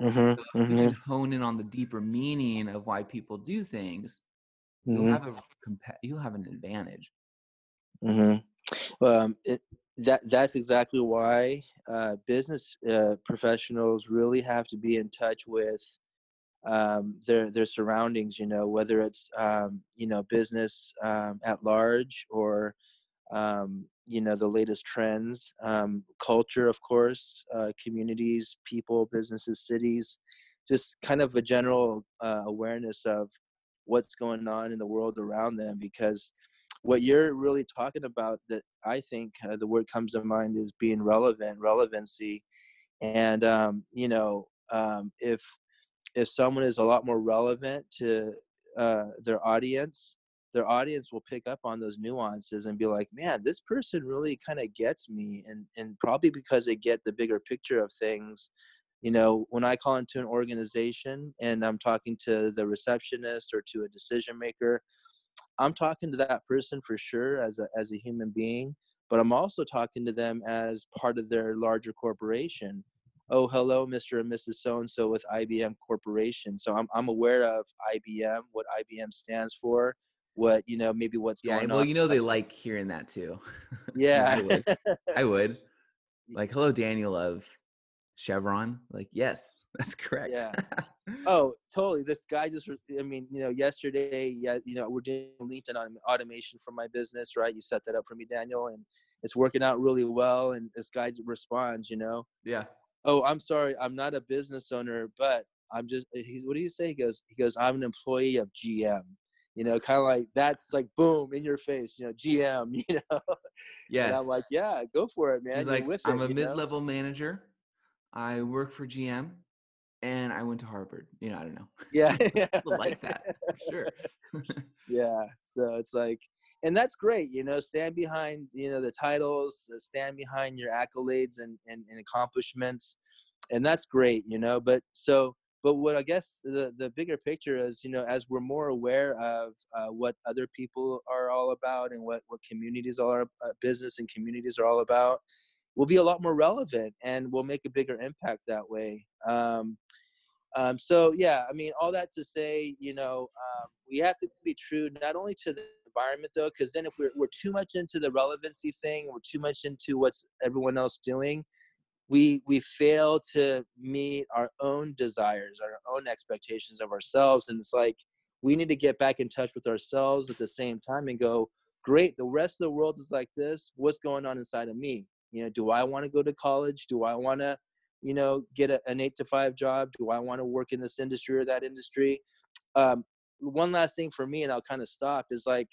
Mm-hmm, so if mm-hmm. you hone in on the deeper meaning of why people do things, mm-hmm. you'll have a you'll have an advantage. Mm-hmm. Um, it, that that's exactly why uh, business uh, professionals really have to be in touch with um, their their surroundings. You know, whether it's um, you know business um, at large or um, you know the latest trends um, culture of course uh, communities people businesses cities just kind of a general uh, awareness of what's going on in the world around them because what you're really talking about that i think uh, the word comes to mind is being relevant relevancy. And um, you know um, if if someone is a lot more relevant to uh, their audience their audience will pick up on those nuances and be like man this person really kind of gets me and and probably because they get the bigger picture of things. You know when i call into an organization and i'm talking to the receptionist or to a decision maker i'm talking to that person for sure as a as a human being but i'm also talking to them as part of their larger corporation oh hello mr and mrs so and so with ibm corporation so I'm, I'm aware of ibm what ibm stands for what you know maybe what's yeah, going well, on. Well, you know they like hearing that too. Yeah, I, would. I would. Like, hello, Daniel of Chevron. Like, yes, that's correct. Yeah. oh, totally. This guy just. I mean, you know, yesterday, yeah, you know, we're doing LinkedIn automation for my business, right? You set that up for me, Daniel, and it's working out really well. And this guy responds, you know. Yeah. Oh, I'm sorry, I'm not a business owner, but I'm just. He's. What do you say? He goes. He goes. I'm an employee of GM you know, kind of like that's like boom in your face, you know, GM, you know. Yes. And I'm like, yeah, go for it, man. He's like, I'm it, a mid-level know? manager. I work for GM, and I went to Harvard. You know, I don't know. Yeah, like that for sure. yeah, so it's like, and that's great. You know, stand behind you know the titles, uh, stand behind your accolades and and, and accomplishments. and that's great, you know. But so, but what I guess the the bigger picture is, you know, as we're more aware of uh, what other people are all about and what what communities are, uh, business and communities are all about, we'll be a lot more relevant and we'll make a bigger impact that way. Um, um, so yeah, I mean, all that to say, you know, um, we have to be true not only to the environment though, because then if we're we're too much into the relevancy thing, we're too much into what's everyone else doing, we we fail to meet our own desires, our own expectations of ourselves, and it's like we need to get back in touch with ourselves at the same time and go, great, the rest of the world is like this. What's going on inside of me? You know, do I want to go to college? Do I want to you know, get a, an eight to five job? Do I want to work in this industry or that industry? Um, one last thing for me, and I'll kind of stop, is like,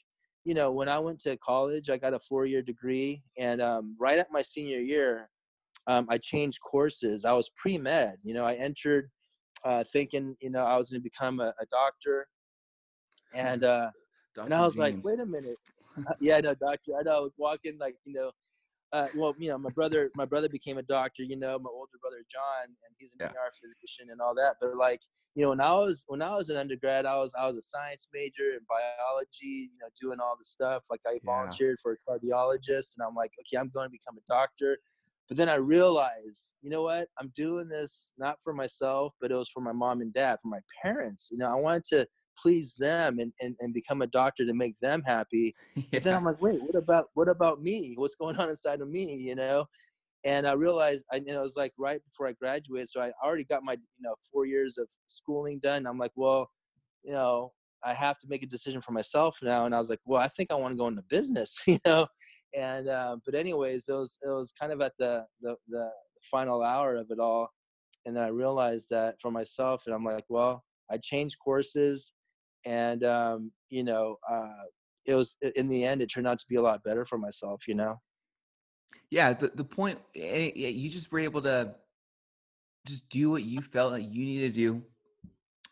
you know, when I went to college, I got a four year degree. And um, right at my senior year, um, I changed courses. I was pre med. You know, I entered uh, thinking, you know, I was going to become a, a, doctor. And, uh, and I was James. like, wait a minute. yeah, no, doctor. I know. I was walking like, you know, uh, well, you know, my brother, my brother became a doctor. You know, my older brother John, and he's an yeah. ER physician and all that. But like, you know, when I was when I was an undergrad, I was I was a science major in biology. You know, doing all the stuff. Like I volunteered yeah. for a cardiologist, and I'm like, okay, I'm going to become a doctor. But then I realized, you know what? I'm doing this not for myself, but it was for my mom and dad, for my parents. You know, I wanted to please them and, and, and become a doctor to make them happy. Yeah. But then I'm like, wait, what about what about me? What's going on inside of me? You know? And I realized I you know it was like right before I graduated. So I already got my, you know, four years of schooling done. I'm like, well, you know, I have to make a decision for myself now. And I was like, well, I think I want to go into business, you know? And uh, but anyways, it was it was kind of at the, the the final hour of it all. And then I realized that for myself, and I'm like, well, I changed courses and um, you know, uh, it was in the end, it turned out to be a lot better for myself. You know. Yeah, the the point you just were able to just do what you felt like you needed to do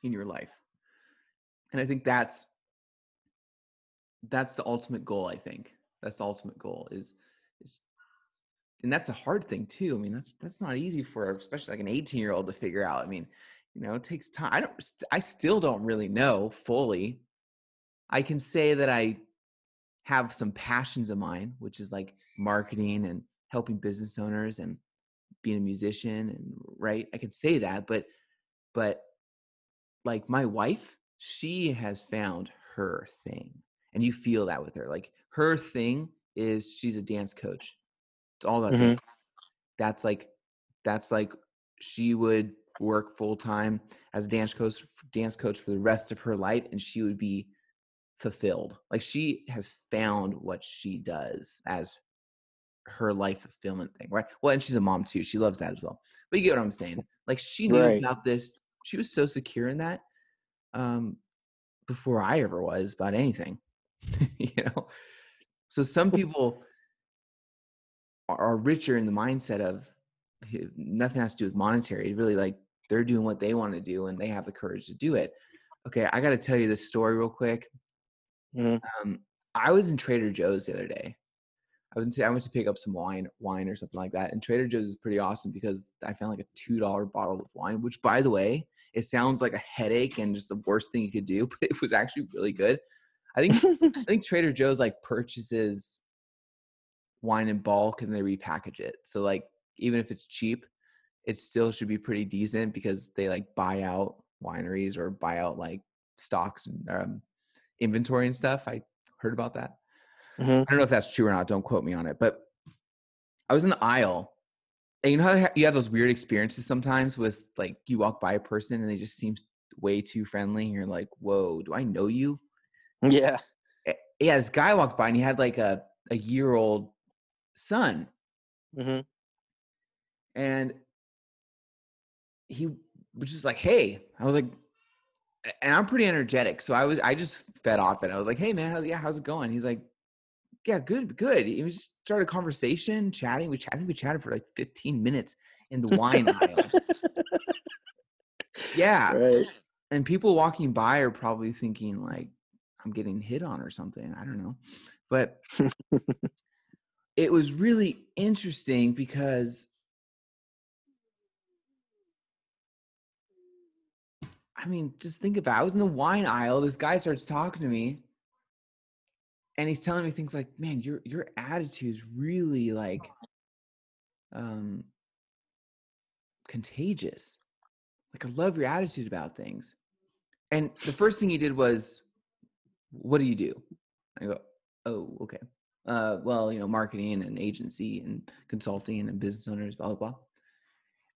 in your life, and I think that's that's the ultimate goal. I think that's the ultimate goal is is and that's a hard thing too. I mean, that's that's not easy for especially like an 18 year old to figure out. I mean, you know it takes time i don't i still don't really know fully. I can say that i have some passions of mine which is like marketing and helping business owners and being a musician and right i can say that but but like my wife she has found her thing and you feel that with her like her thing is she's a dance coach. It's all about mm-hmm. that's like that's like she would work full time as a dance coach dance coach for the rest of her life and she would be fulfilled. Like she has found what she does as her life fulfillment thing right? Well and she's a mom too she loves that as well. But you get what i'm saying. Like she knew right. about this she was so secure in that um before i ever was about anything you know? So some people are richer in the mindset of nothing has to do with monetary. Really like they're doing what they want to do and they have the courage to do it. Okay, I got to tell you this story real quick. Mm-hmm. Um, I was in Trader Joe's the other day. I would say I went to pick up some wine, wine or something like that. And Trader Joe's is pretty awesome because I found like a two dollar bottle of wine, which by the way, it sounds like a headache and just the worst thing you could do, but it was actually really good. I think I think Trader Joe's like purchases wine in bulk and they repackage it. So like even if it's cheap, it still should be pretty decent because they like buy out wineries or buy out like stocks and um, inventory and stuff. I heard about that. Mm-hmm. I don't know if that's true or not. Don't quote me on it. But I was in the aisle. And you know how you have those weird experiences sometimes with like you walk by a person and they just seem way too friendly. And you're like, whoa, do I know you? Yeah. Eh, yeah, this guy walked by and he had like a, a year old son. Mm-hmm. And he was just like, "Hey," I was like, and I'm pretty energetic, so I was I just fed off it. I was like, "Hey, man, how, yeah, how's it going?" He's like, "Yeah, good, good." He just started a conversation, chatting. We ch- I think we chatted for like 15 minutes in the wine aisle. Yeah, right. and people walking by are probably thinking like, "I'm getting hit on" or something. I don't know, but it was really interesting because I mean, just think about it. I was in the wine aisle. This guy starts talking to me. And he's telling me things like, man, your your attitude is really like um contagious. Like I love your attitude about things. And the first thing he did was, what do you do? I go, oh, okay. Uh, well, you know, marketing and agency and consulting and business owners, blah, blah, blah.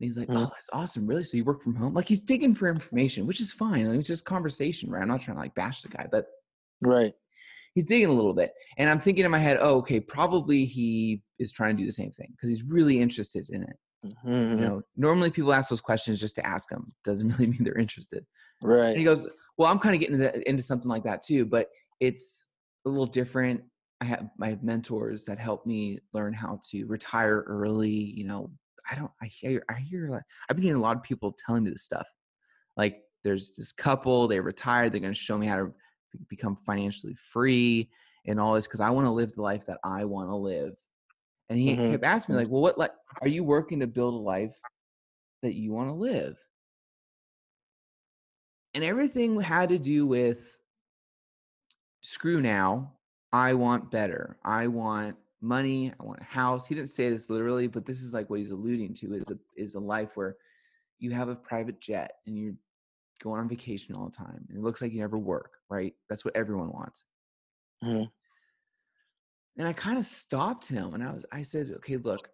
And he's like, Mhm. oh, that's awesome. Really? So you work from home? Like he's digging for information, which is fine. I mean, it's just conversation, right? I'm not trying to like bash the guy, but Right. he's digging a little bit. And I'm thinking in my head, oh, okay, probably he is trying to do the same thing because he's really interested in it. Mhm. You know, normally people ask those questions just to ask them. Doesn't really mean they're interested. And Right. he goes, "Well, I'm kind of getting into, into something like that too, but it's a little different. I have I have mentors that help me learn how to retire early. You know, I don't. I hear. I hear. Like, I've been hearing a lot of people telling me this stuff. Like, there's this couple. They retired. They're going to show me how to become financially free and all this because I want to live the life that I want to live. And he Mhm. kept asking me like, "Well, what like are you working to build a life that you want to live?" and everything had to do with screw now i want better i want money i want a house. He didn't say this literally but this is like what he's alluding to is a is a life where you have a private jet and you're going on vacation all the time and it looks like you never work right? That's what everyone wants. Mhm. and i kind of stopped him and i was i said okay look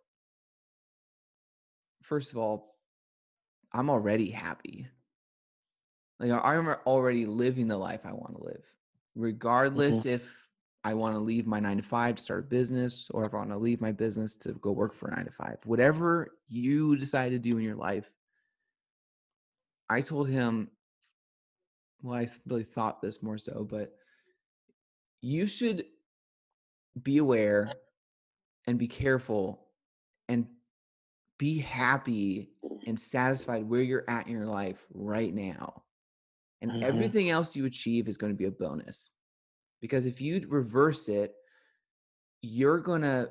first of all i'm already happy. Like I'm already living the life I want to live, regardless if I want to leave my nine to five to start a business or if I want to leave my business to go work for a nine to five. Whatever you decide to do in your life, I told him, well, I really thought this more so, but you should be aware and be careful and be happy and satisfied where you're at in your life right now. And Mhm. everything else you achieve is going to be a bonus. Because if you reverse it, you're going to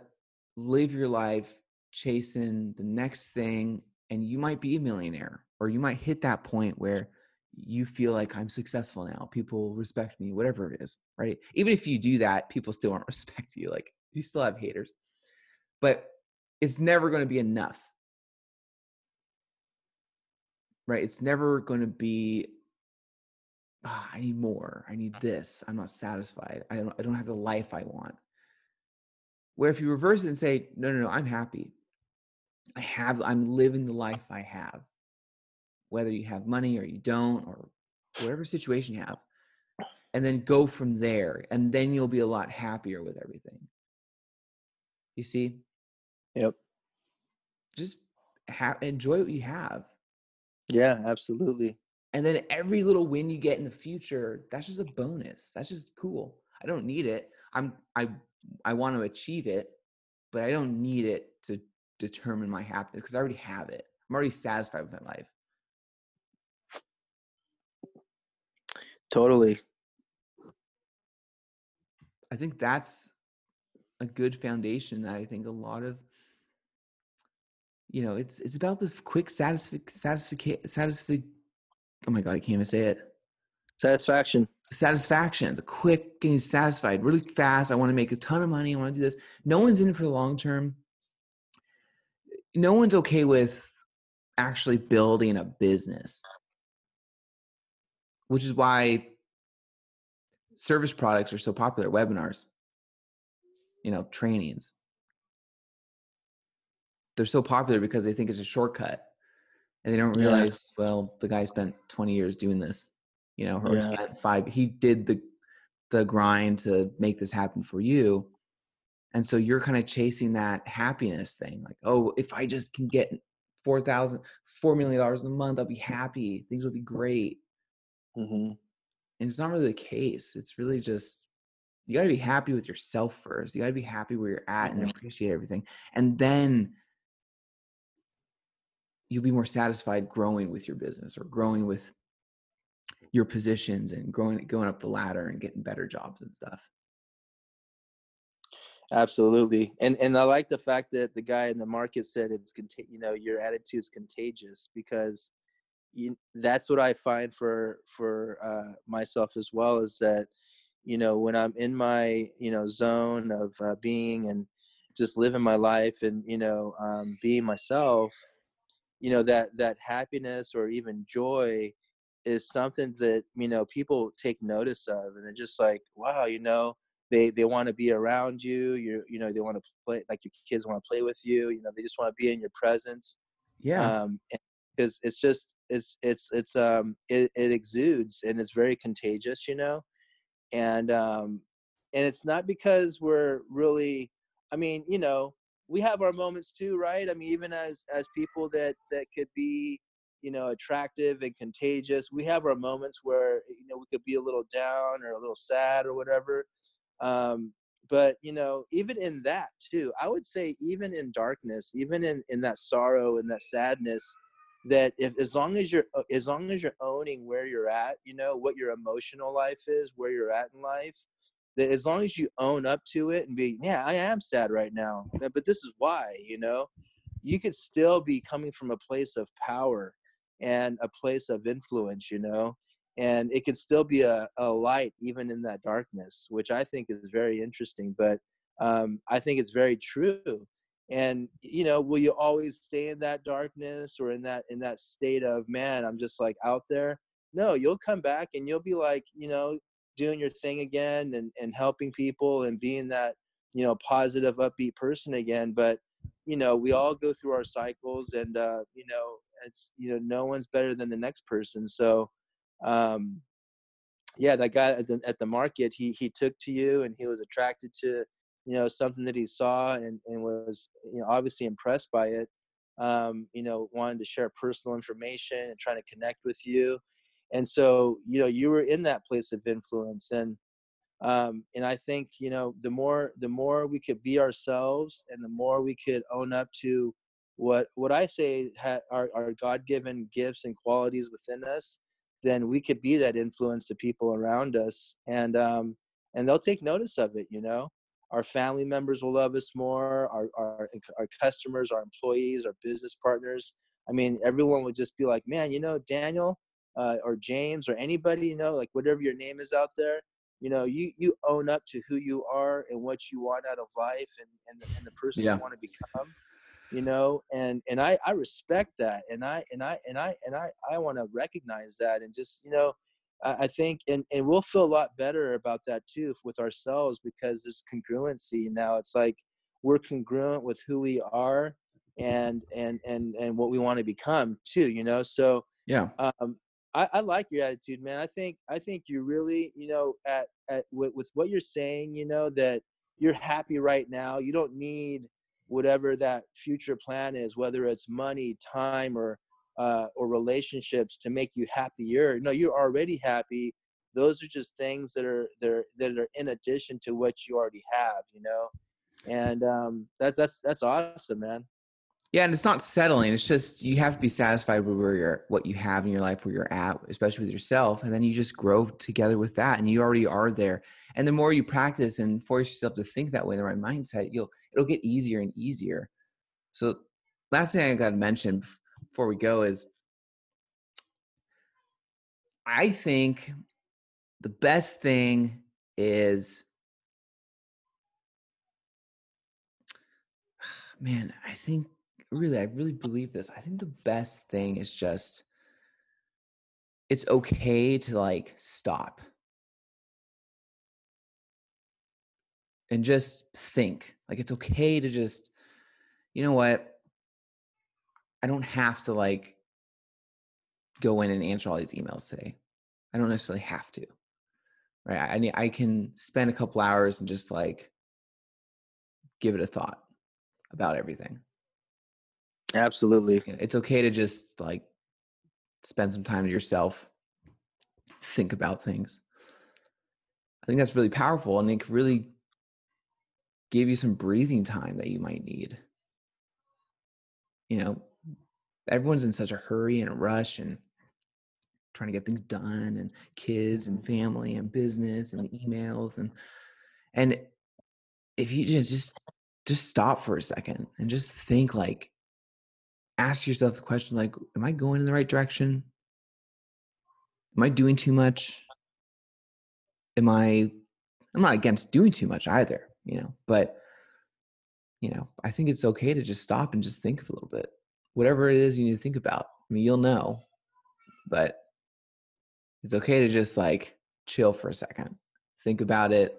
live your life chasing the next thing and you might be a millionaire or you might hit that point where you feel like I'm successful now. People respect me, whatever it is, right? Even if you do that, people still won't respect you. Like you still have haters. But it's never going to be enough. Right? It's never going to be "Ah, I need more. I need this. I'm not satisfied. I don't I don't have the life I want. Where if you reverse it and say, no, no, no, I'm happy. I have, I'm living the life I have. Whether you have money or you don't, or whatever situation you have. And then go from there. And then you'll be a lot happier with everything. You see? Yep. Just ha- enjoy what you have. Yeah, absolutely. And then every little win you get in the future, that's just a bonus. That's just cool. I don't need it. I'm I I want to achieve it, but I don't need it to determine my happiness because I already have it. I'm already satisfied with my life. Totally. I think that's a good foundation that I think a lot of you know, it's it's about the quick satisfic satisfic oh my god, I can't even say it. Satisfaction. satisfaction, the quick getting satisfied really fast. I want to make a ton of money. I want to do this. No one's in it for the long term. No one's okay with actually building a business, which is why service products are so popular, webinars, you know, trainings. They're so popular because they think it's a shortcut and they don't Yeah. realize, well, the guy spent 20 years doing this, you know, or he Yeah. five, he did the, the grind to make this happen for you. And so you're kind of chasing that happiness thing. Like, oh, if I just can get four thousand, four million dollars a month, I'll be happy. Things will be great. hmm And it's not really the case. It's really just you got to be happy with yourself first. You got to be happy where you're at and Mhm. appreciate everything. And then you'll be more satisfied growing with your business or growing with your positions and growing going up the ladder and getting better jobs and stuff. Absolutely. And and I like the fact that the guy in the market said it's conti- you know, your attitude's contagious because you, that's what I find for for uh, myself as well is that you know when I'm in my you know zone of uh, being and just living my life and you know um, being myself, you know that that happiness or even joy is something that you know people take notice of and they're just like wow you know they they want to be around you you you know they want to play like your kids want to play with you you know they just want to be in your presence yeah. um because it's just it's it's it's um it, it exudes and it's very contagious you know and um and it's not because we're really i mean you know we have our moments too right? I mean even as as people that that could be you know attractive and contagious we have our moments where you know we could be a little down or a little sad or whatever um but you know even in that too i would say even in darkness even in in that sorrow and that sadness that if as long as you're uh, as long as you're owning where you're at you know what your emotional life is where you're at in life that as long as you own up to it and be yeah i am sad right now but this is why you know? You could still be coming from a place of power and a place of influence you know? And it could still be a, a light even in that darkness which i think is very interesting but um, i think it's very true. And you know will you always stay in that darkness or in that in that state of man i'm just like out there? No you'll come back and you'll be like you know doing your thing again and and helping people and being that you know positive upbeat person again but you know we all go through our cycles and uh you know it's you know no one's better than the next person. So um yeah that guy at the, at the market he he took to you and he was attracted to you know something that he saw and, and was you know obviously impressed by it. Um, you know wanted to share personal information and trying to connect with you and so you know you were in that place of influence and um, and i think you know the more the more we could be ourselves and the more we could own up to what what i say ha, are, god-given gifts and qualities within us then we could be that influence to people around us and um and they'll take notice of it you know? Our family members will love us more our, our our customers our employees our business partners. I mean everyone would just be like man you know daniel uh, or james or anybody you know like whatever your name is out there you know you you own up to who you are and what you want out of life and and the, and the person yeah. you want to become you know and and i i respect that and i and i and i and i i want to recognize that and just you know I think, and, and we'll feel a lot better about that too with ourselves because there's congruency now. It's like we're congruent with who we are and and and and what we want to become too. You know, so yeah. Um, I, I like your attitude, man. I think I think you really, you know, at at with, with what you're saying, you know, that you're happy right now. You don't need whatever that future plan is, whether it's money, time, or uh, or relationships to make you happier. No, you're already happy. Those are just things that are that are, that are in addition to what you already have, you know. And um, that's that's that's awesome, man. Yeah, and it's not settling. It's just you have to be satisfied with where you're, what you have in your life, where you're at, especially with yourself, and then you just grow together with that, and you already are there. And the more you practice and force yourself to think that way, the right mindset, you'll it'll get easier and easier. So, last thing I got to mention before we go is I think the best thing is man, I think really I really believe this. I think the best thing is just it's okay to like stop and just think. Like it's okay to just you know what? I don't have to like go in and answer all these emails today. I don't necessarily have to. Right. I need I can spend a couple hours and just like give it a thought about everything. Absolutely. It's okay to just like spend some time to yourself, think about things. I think that's really powerful and it can really give you some breathing time that you might need. You know, everyone's in such a hurry and a rush and trying to get things done and kids and mm-hmm. family and business and emails and and if you just just just stop for a second and just think like ask yourself the question like am i going in the right direction am I doing too much? Am I I'm not against doing too much either, you know, but you know, I think it's okay to just stop and just think a little bit. Whatever it is you need to think about. I mean, you'll know. But it's okay to just like chill for a second. Think about it.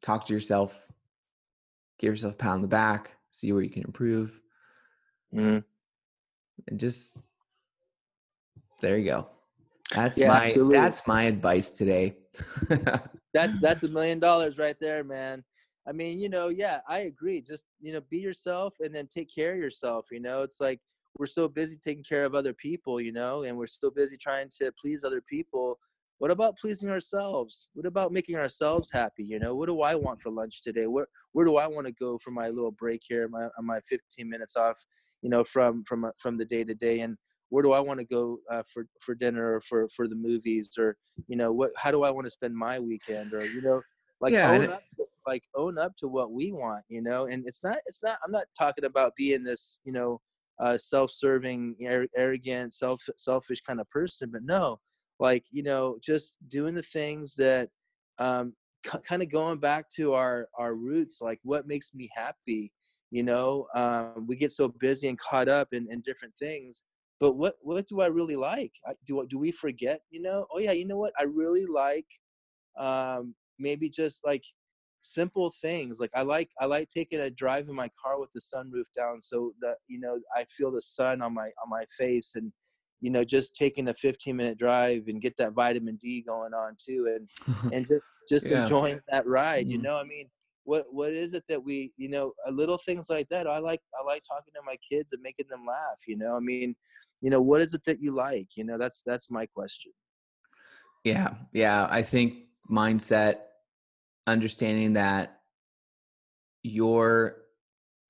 Talk to yourself. Give yourself a pat on the back. See where you can improve. Mhm. And just there you go. That's Yeah, my absolutely. that's my advice today. That's that's a million dollars right there, man. I mean, you know, yeah, I agree. Just you know, be yourself and then take care of yourself. You know, it's like we're so busy taking care of other people, you know, and we're so busy trying to please other people. What about pleasing ourselves? What about making ourselves happy? You know, what do I want for lunch today? Where where do I want to go for my little break here, my my 15 minutes off, you know, from from from the day to day, and where do I want to go uh, for for dinner or for for the movies or you know what? How do I want to spend my weekend or you know, like Yeah, own up to, like own up to what we want, you know. And it's not it's not I'm not talking about being this you know uh, self-serving, arrogant, self selfish kind of person, but no, like you know, just doing the things that um, k- kind of going back to our our roots, like what makes me happy. You know, um, we get so busy and caught up in, in different things, but what what do I really like? I, do do we forget? You know, oh yeah, you know what? I really like um, maybe just like simple things like i like i like taking a drive in my car with the sunroof down so that you know i feel the sun on my on my face and you know just taking a 15 minute drive and get that vitamin d going on too and and just just Yeah. enjoying that ride you Mhm. know i mean what what is it that we you know uh, little things like that i like i like talking to my kids and making them laugh you know i mean you know what is it that you like you know that's that's my question Yeah, yeah. I think mindset, understanding that your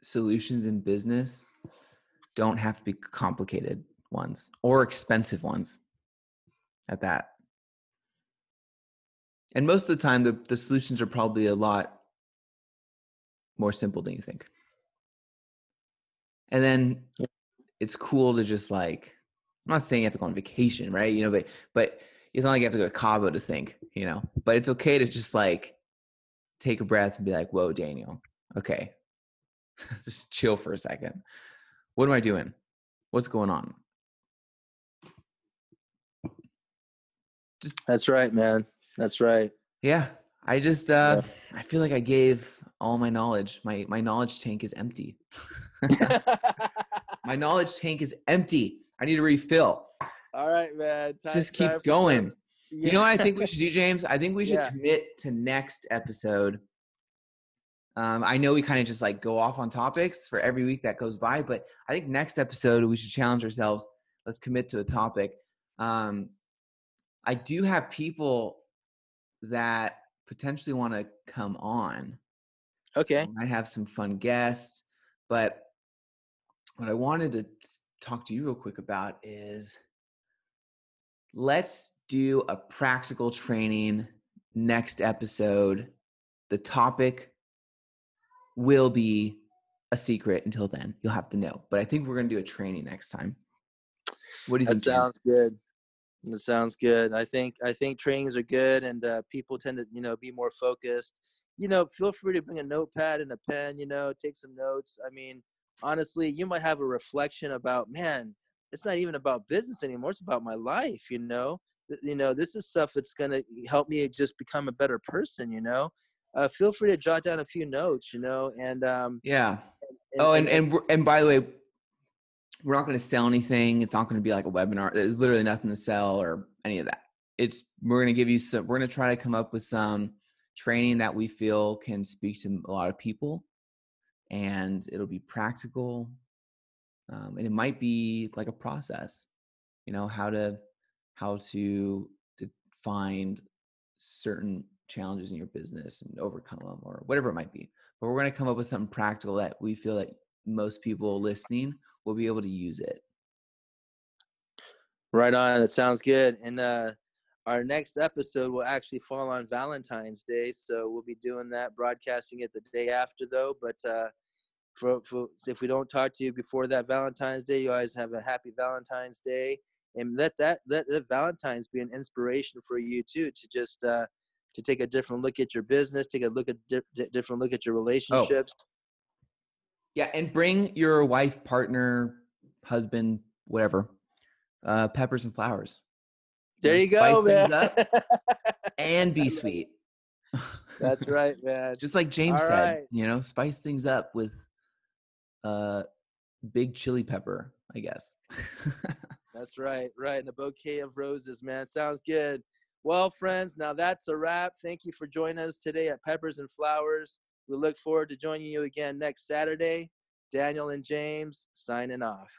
solutions in business don't have to be complicated ones or expensive ones at that. And most of the time, the, the solutions are probably a lot more simple than you think. And then it's cool to just like, I'm not saying you have to go on vacation, right? You know, but but it's not like you have to go to Cabo to think, you know. But it's okay to just like take a breath and be like, "Whoa, Daniel, okay, just chill for a second. What am I doing? What's going on?" that's right man that's right Yeah, I just uh, I feel like I gave all my knowledge. My my knowledge tank is empty. my knowledge tank is empty. I need to refill. All right, man. Time- just keep time going. some- You know what I think we should do, James? I think we should Yeah. commit to next episode. Um, I know we kind of just like go off on topics for every week that goes by, but I think next episode we should challenge ourselves. Let's commit to a topic. Um, I do have people that potentially want to come on. Okay. I might have some fun guests, but what I wanted to talk to you real quick about is let's do a practical training next episode. The topic will be a secret until then. You'll have to know. But I think we're going to do a training next time. What do you That think? James? sounds good. That sounds good. I think I think trainings are good, and uh, people tend to you know be more focused. You know, feel free to bring a notepad and a pen. You know, take some notes. I mean, honestly, you might have a reflection about man. It's not even about business anymore. It's about my life. You know, you know this is stuff that's gonna help me just become a better person. You know, uh, feel free to jot down a few notes. You know, and um. Yeah. oh, and and we're, and by the way, we're not going to sell anything. It's not going to be like a webinar. There's literally nothing to sell or any of that. It's we're going to give you some. We're going to try to come up with some training that we feel can speak to a lot of people, and it'll be practical, um, and it might be like a process. You know how to how to, to find certain challenges in your business and overcome them or whatever it might be but we're going to come up with something practical that we feel that most people listening will be able to use it. Right on. That sounds good. And uh, our next episode will actually fall on Valentine's Day, so we'll be doing that, broadcasting it the day after, though. But uh, for, for if we don't talk to you before that Valentine's Day, you guys have a happy Valentine's Day. and let that let, let Valentine's be an inspiration for you too to just uh, to take a different look at your business, take a look at di- different look at your oh. relationships. Oh. Yeah, and bring your wife, partner, husband, whatever, uh, peppers and flowers. There you, go, man. and be sweet. That's right, man. Just like James All said, right. you know, spice things up with uh big chili pepper, I guess. that's right, right. And a bouquet of roses, man. Sounds good. Well, friends, now that's a wrap. Thank you for joining us today at Peppers and Flowers. We look forward to joining you again next Saturday. Daniel and James signing off.